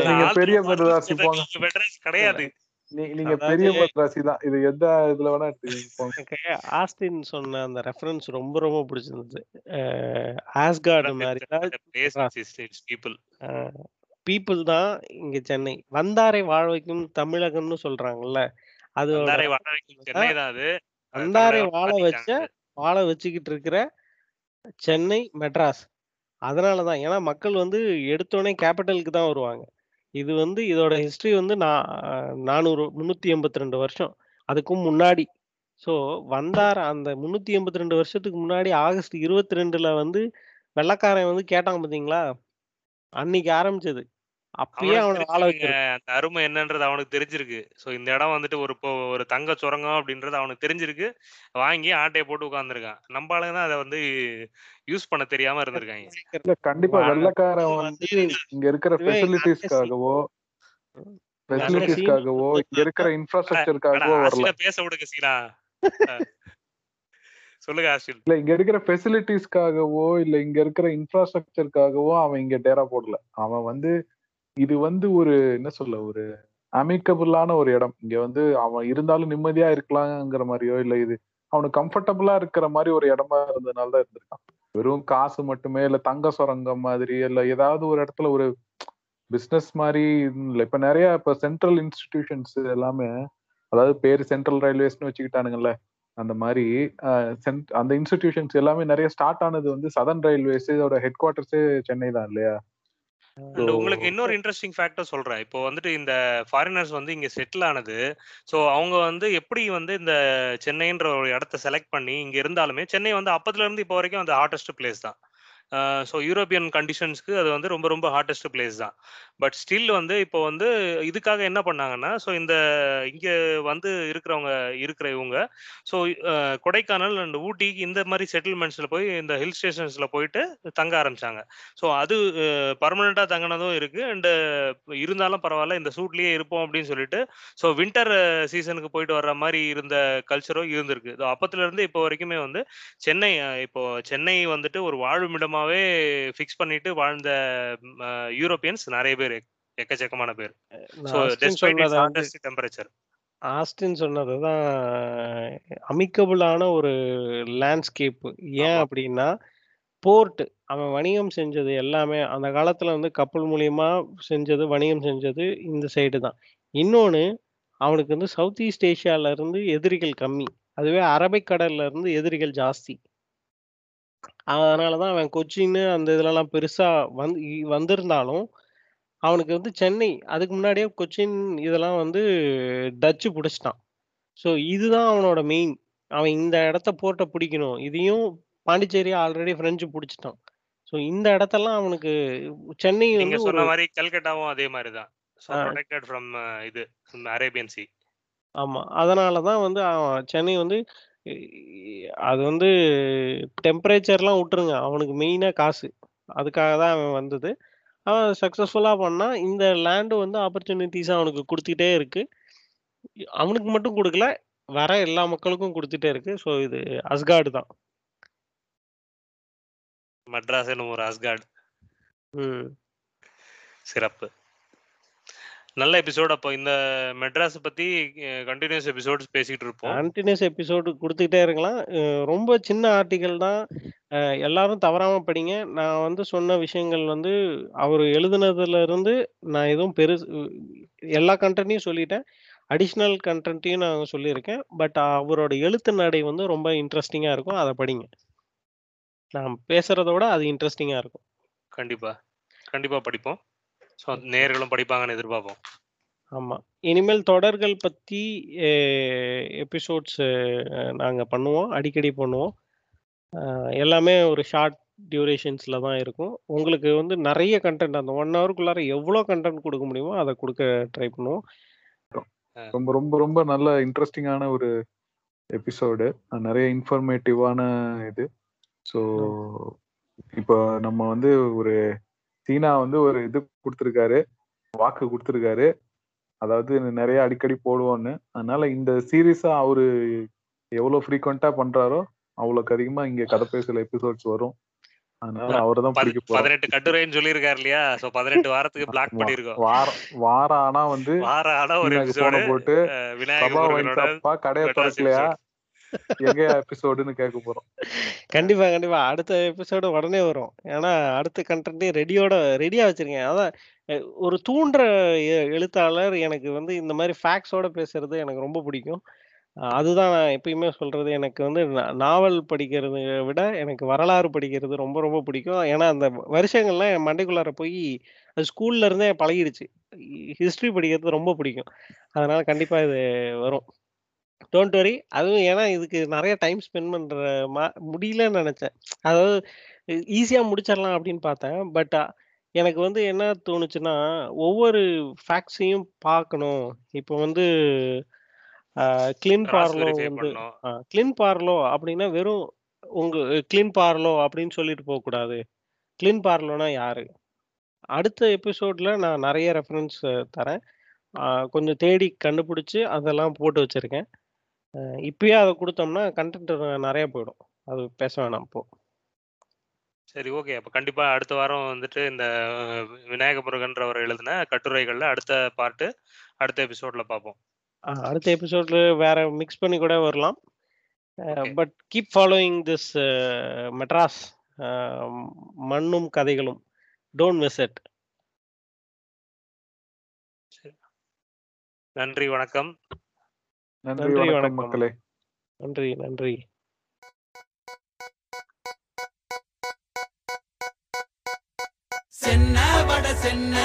Speaker 4: நீங்க பெரிய மெட்ராசி போங்க.
Speaker 3: மெட்ராஸ் கிடையாது.
Speaker 4: நீங்க பெரிய மெட்ராசி தான். இது எந்த இதுல வேணா எடுத்துக்கங்க.
Speaker 2: ஆஸ்டின் சொன்ன அந்த ரெஃபரன்ஸ் ரொம்ப ரொம்ப பிடிச்சிருந்தது. ஆஸ்கார்டு மாதிரி
Speaker 3: பீப்புள்
Speaker 2: பீப்புள் தான் இங்க சென்னை. வந்தாரை வாழ வைக்கும் தமிழகம்னு சொல்றாங்கல்ல அதோட
Speaker 3: வந்தாரை வாழ வைக்கும் சென்னை தான் அது. அது
Speaker 2: வந்தாரை
Speaker 3: தமிழகம்
Speaker 2: வாழ வச்ச வாழ வச்சுக்கிட்டு இருக்கிற சென்னை மெட்ராஸ். அதனால தான் ஏன்னா மக்கள் வந்து எடுத்தோடனே கேபிட்டலுக்கு தான் வருவாங்க. இது வந்து இதோட ஹிஸ்ட்ரி வந்து நான் நானூறு முந்நூற்றி எண்பத்தி ரெண்டு வருஷம். அதுக்கும் முன்னாடி. ஸோ வந்தார் அந்த முந்நூற்றி எண்பத்தி ரெண்டு வருஷத்துக்கு முன்னாடி ஆகஸ்ட் இருபத்தி ரெண்டில் வந்து வெள்ளக்காரன் வந்து கேட்டான் பார்த்தீங்களா அன்னைக்கு ஆரம்பிச்சது. அப்பயே
Speaker 3: அவனுக்கு
Speaker 2: அவனை வச்சிருக்கு
Speaker 3: அந்த அருமை என்னன்றது அவனுக்கு தெரிஞ்சிருக்கு. சோ இந்த இடம் வந்துட்டு ஒரு இப்போ ஒரு தங்க சுரங்கம் அப்படின்றது அவனுக்கு தெரிஞ்சிருக்கு. வாங்கி ஆட்டையை போட்டு உட்காந்துருக்கான் நம்ம ஆளுங்க தான் அதை வந்து யூஸ் பண்ண தெரியாம இருந்திருக்காங்க.
Speaker 4: இல்ல கண்டிப்பா வெள்ளக்காரன் வந்து இங்க இருக்கிற ஃபெசிலிட்டிஸ்க்காகவோ ஃபெசிலிட்டிஸ்க்காகவோ இங்க இருக்கிற இன்ஃப்ராஸ்ட்ரக்சருக்காகவோ வரல.
Speaker 3: பேச விடுங்க சீனா சொல்லுங்க ஆசில்.
Speaker 4: இல்ல இங்க இருக்கிற ஃபெசிலிட்டிஸ்க்காகவோ இல்ல இங்க இருக்கிற இன்ஃப்ராஸ்ட்ரக்சருக்காகவோ அவன் இங்க டேரா போடல. அவன் வந்து இது வந்து ஒரு என்ன சொல்ல ஒரு அமிக்கபிளான ஒரு இடம். இங்க வந்து அவன் இருந்தாலும் நிம்மதியா இருக்கலாங்கிற மாதிரியோ இல்ல இது அவனுக்கு கம்ஃபர்டபுளா இருக்கிற மாதிரி ஒரு இடமா இருந்ததுனால தான் இருந்திருக்கான். வெறும் காசு மட்டுமே இல்ல தங்க சுரங்கம் மாதிரி இல்ல ஏதாவது ஒரு இடத்துல ஒரு பிசினஸ் மாதிரி இல்ல. இப்ப நிறைய இப்ப சென்ட்ரல் இன்ஸ்டிடியூஷன்ஸ் எல்லாமே அதாவது பேர் சென்ட்ரல் ரயில்வேஸ்னு வச்சுக்கிட்டானுங்கல்ல அந்த மாதிரி சென்ட் அந்த இன்ஸ்டிடியூஷன்ஸ் எல்லாமே நிறைய ஸ்டார்ட் ஆனது வந்து சதர்ன் ரயில்வேஸ் இதோட ஹெட் குவார்டர்ஸே சென்னை தான் இல்லையா?
Speaker 3: அண்ட் உங்களுக்கு இன்னொரு இன்ட்ரெஸ்டிங் ஃபேக்டர் சொல்றேன். இப்போ வந்துட்டு இந்த ஃபாரினர்ஸ் வந்து இங்க செட்டில் ஆனது ஸோ அவங்க வந்து எப்படி வந்து இந்த சென்னைன்ற ஒரு இடத்த செலக்ட் பண்ணி இங்க இருந்தாலுமே சென்னை வந்து அப்பத்துல இருந்து இப்போ வரைக்கும் அந்த ஹாட்டஸ்ட் பிளேஸ் தான். ஸோ யூரோப்பியன் கண்டிஷன்ஸ்க்கு அது வந்து ரொம்ப ரொம்ப ஹாட்டஸ்ட் பிளேஸ் தான். பட் ஸ்டில் வந்து இப்போ வந்து இதுக்காக என்ன பண்ணாங்கன்னா ஸோ இந்த இங்கே வந்து இருக்கிறவங்க இருக்கிற இவங்க ஸோ கொடைக்கானல் அண்ட் ஊட்டி இந்த மாதிரி செட்டில்மெண்ட்ஸில் போய் இந்த ஹில் ஸ்டேஷன்ஸில் போயிட்டு தங்க ஆரம்பிச்சாங்க. ஸோ அது பர்மனெண்ட்டாக தங்கினதும் இருக்குது அண்டு இருந்தாலும் பரவாயில்ல இந்த சூட்லேயே இருப்போம் அப்படின்னு சொல்லிட்டு ஸோ வின்டர் சீசனுக்கு போயிட்டு வர்ற மாதிரி இருந்த கல்ச்சரும் இருந்திருக்கு. ஸோ அப்போத்துலேருந்து இப்போ வரைக்குமே வந்து சென்னை இப்போ சென்னை வந்துட்டு ஒரு வாழுமிடமாவே ஃபிக்ஸ் பண்ணிட்டு வாழ்ந்த யூரோப்பியன்ஸ் நிறைய பேர் எக்கச்சக்கமான பேர். ஸோ டெஸ்பைட் டெம்பரேச்சர்
Speaker 2: ஆஸ்டின் சொன்னது தான் அமிக்கபிளான ஒரு லேண்ட்ஸ்கேப் ஏன் அப்படின்னா போர்ட் அவன் வணிகம் செஞ்சது எல்லாமே அந்த காலத்துல வந்து கப்பல் மூலியமா செஞ்சது வணிகம் செஞ்சது இந்த சைடு தான். இன்னொன்னு அவனுக்கு வந்து சவுத் ஈஸ்ட் ஏஷியால இருந்து எதிரிகள் கம்மி. அதுவே அரபிக்கடல்ல இருந்து எதிரிகள் ஜாஸ்தி. அதனால தான் அவன் கொச்சின்னு அந்த இதுலலாம் பெருசா வந்து வந்திருந்தாலும் அவனுக்கு வந்து சென்னை அதுக்கு முன்னாடியே கொச்சின் இதெல்லாம் வந்து டச்சு பிடிச்சிட்டான். ஸோ இதுதான் அவனோட மெயின் அவன் இந்த இடத்த போர்ட்டை பிடிக்கணும். இதையும் பாண்டிச்சேரி ஆல்ரெடி பிரெஞ்சு பிடிச்சிட்டான். ஸோ இந்த இடத்தெல்லாம் அவனுக்கு சென்னை
Speaker 3: நீங்க சொன்ன மாதிரி கல்கட்டாவும் அதே மாதிரி தான். ப்ரொடெக்டட் ஃப்ரம் இது அரேபியன் சி
Speaker 2: ஆமா. அதனால தான் வந்து அவன் சென்னை வந்து அது வந்து டெம்பரேச்சர்லாம் விட்டுருங்க. அவனுக்கு மெயினாக காசு. அதுக்காக தான் அவன் வந்தது. அவன் சக்ஸஸ்ஃபுல்லாக பண்ணான் இந்த லேண்டு வந்து ஆப்பர்ச்சுனிட்டிஸ் அவனுக்கு கொடுத்துட்டே இருக்கு. அவனுக்கு மட்டும் கொடுக்கல வர எல்லா மக்களுக்கும் கொடுத்துட்டே இருக்கு. ஸோ இது அஸ்கார்டு தான்.
Speaker 3: மட்ராஸ் ஒரு அஸ்கார்ட்
Speaker 2: ம்.
Speaker 3: சிறப்பு. நல்ல எபிசோட் அப்போ இந்த மெட்ராஸ் பத்தி கண்டினியூஸ் எபிசோட்ஸ் பேசிட்டு இருப்போம்.
Speaker 2: கண்டினியூஸ் எபிசோடு கொடுத்துக்கிட்டே இருக்கலாம். ரொம்ப சின்ன ஆர்டிக்கல் தான். எல்லாரும் தவறாம படிங்க. நான் வந்து சொன்ன விஷயங்கள் வந்து அவர் எழுதுனதுல இருந்து நான் எதுவும் பெருசு எல்லா கண்டென்ட்டையும் சொல்லிட்டேன். அடிஷ்னல் கண்டென்ட்டையும் நான் சொல்லியிருக்கேன். பட் அவரோட எழுத்து நடை வந்து ரொம்ப இன்ட்ரெஸ்டிங்காக இருக்கும். அதை படிங்க. நான் பேசுறத விட அது இன்ட்ரெஸ்டிங்காக இருக்கும்.
Speaker 3: கண்டிப்பா. கண்டிப்பா படிப்போம். ஸோ நேர்களும் படிப்பாங்கன்னு எதிர்பார்ப்போம்.
Speaker 2: ஆமாம் இனிமேல் தொடர்கள் பற்றி எபிசோட்ஸ் நாங்கள் பண்ணுவோம் அடிக்கடி பண்ணுவோம். எல்லாமே ஒரு ஷார்ட் டியூரேஷன்ஸில் தான் இருக்கும். உங்களுக்கு வந்து நிறைய கண்டென்ட் அந்த ஒன் ஹவருக்குள்ளார எவ்வளோ கண்டென்ட் கொடுக்க முடியுமோ அதை கொடுக்க ட்ரை பண்ணுவோம்.
Speaker 4: ரொம்ப ரொம்ப ரொம்ப நல்ல இன்ட்ரெஸ்டிங்கான ஒரு எபிசோடு நிறைய இன்ஃபர்மேட்டிவான இது. ஸோ இப்போ நம்ம வந்து ஒரு சீனா வந்து ஒரு இது கொடுத்துருக்காரு வாக்கு கொடுத்துருக்காரு. அதாவது நிறைய அடிக்கடி போடுவோன்னு அதனால இந்த சீரீஸா அவரு எவ்வளவு ஃப்ரீக்வெண்டா பண்றாரோ அவ்வளவுக்கு அதிகமா இங்க கதை பேசல எபிசோட்ஸ் வரும். அதனால அவரை தான் பிடிக்க
Speaker 3: பதினெட்டு கட்டுரைன்னு சொல்லியிருக்காரு இல்லையா? ஸோ பதினெட்டு வாரத்துக்கு பிளாக் பண்ணியிருக்கோம்.
Speaker 4: வாரம் வாரம் ஆனா வந்து
Speaker 3: வார ஆனா ஒரு
Speaker 4: போட்டு
Speaker 3: விநாயக
Speaker 4: சபா
Speaker 3: முருகனோட
Speaker 4: வைன்சாப்பா கடையை திறக்கலையா. எங்க எபிசோடுன்னு கேட்க போறோம்.
Speaker 2: கண்டிப்பா கண்டிப்பா. அடுத்த எபிசோடு உடனே வரும். ஏன்னா அடுத்த கண்டென்ட்டையும் ரெடியோட ரெடியா வச்சிருக்கேன். அதான் ஒரு தூண்டுற எ- எழுத்தாளர் எனக்கு வந்து இந்த மாதிரி ஃபேக்ட்ஸோட பேசுறது எனக்கு ரொம்ப பிடிக்கும். அதுதான் நான் எப்பயுமே சொல்றது. எனக்கு வந்து நாவல் படிக்கிறத விட எனக்கு வரலாறு படிக்கிறது ரொம்ப ரொம்ப பிடிக்கும். ஏன்னா அந்த வருஷங்கள்லாம் என் மண்டைக்குள்ளார போய் அது ஸ்கூல்ல இருந்தே பழகிடுச்சு. ஹிஸ்டரி படிக்கிறது ரொம்ப பிடிக்கும். அதனால கண்டிப்பா இது வரும். டோன்ட் வரி அதுவும் ஏன்னா இதுக்கு நிறைய டைம் ஸ்பெண்ட் பண்ற மா முடியலன்னு நினைச்சேன். அதாவது ஈஸியா முடிச்சிடலாம் அப்படின்னு பார்த்தேன். பட் எனக்கு வந்து என்ன தோணுச்சுன்னா ஒவ்வொரு ஃபேக்ட்ஸையும் பார்க்கணும். இப்போ வந்து கிளின் பார்லோ வந்து கிளின் பார்லோ அப்படின்னா வெறும் உங்க கிளின் பார்லோ அப்படின்னு சொல்லிட்டு போக கூடாது கிளின் பார்லோனா யாரு? அடுத்த எபிசோட்ல நான் நிறைய ரெஃபரன்ஸ் தரேன். கொஞ்சம் தேடி கண்டுபிடிச்சு அதெல்லாம் போட்டு வச்சிருக்கேன். இப்பயே அதை கொடுத்தோம்னா கண்டென்ட் நிறைய போயிடும். அது பேச வேணாம் இப்போ.
Speaker 3: சரி ஓகே அப்ப கண்டிப்பா அடுத்த வாரம் வந்துட்டு இந்த விநாயக முருகன்றவர் எழுதின கட்டுரைகள்ல அடுத்த பாட்டு அடுத்த எபிசோட்ல பார்ப்போம்
Speaker 2: அடுத்த எபிசோட்ல வேற மிக்ஸ் பண்ணி கூட வரலாம். But keep following this Madras மண்ணும் கதைகளும். டோன்ட் மிஸ் இட்
Speaker 3: நன்றி வணக்கம்.
Speaker 4: நன்றி வணக்கம். மக்களே.
Speaker 2: நன்றி நன்றி.
Speaker 5: சென்ன வட சென்ன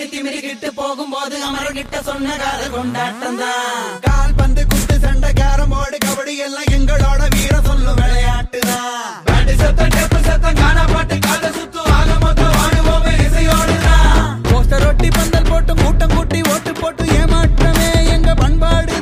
Speaker 5: வாரி திமிரிக்கிட்டு போகும்போது அமரன் கிட்ட சொன்ன கால கொண்டாட்டம் தான். கால் பந்து குத்து சண்டை கேரம் போடு கபடி எல்லாம் எங்களோட வீர சொல்லும் விளையாட்டு தான். பேட்டு சத்தம் டெப்பு சத்தம் காணா பாட்டு கால சுத்து ஆக மொத்தம் வாடுவோமே இசையோடு தான். போஸ்டர் ஒட்டி பந்தல் போட்டு கூட்டம் கூட்டி ஓட்டு போட்டு ஏமாற்றமே எங்க பண்பாடு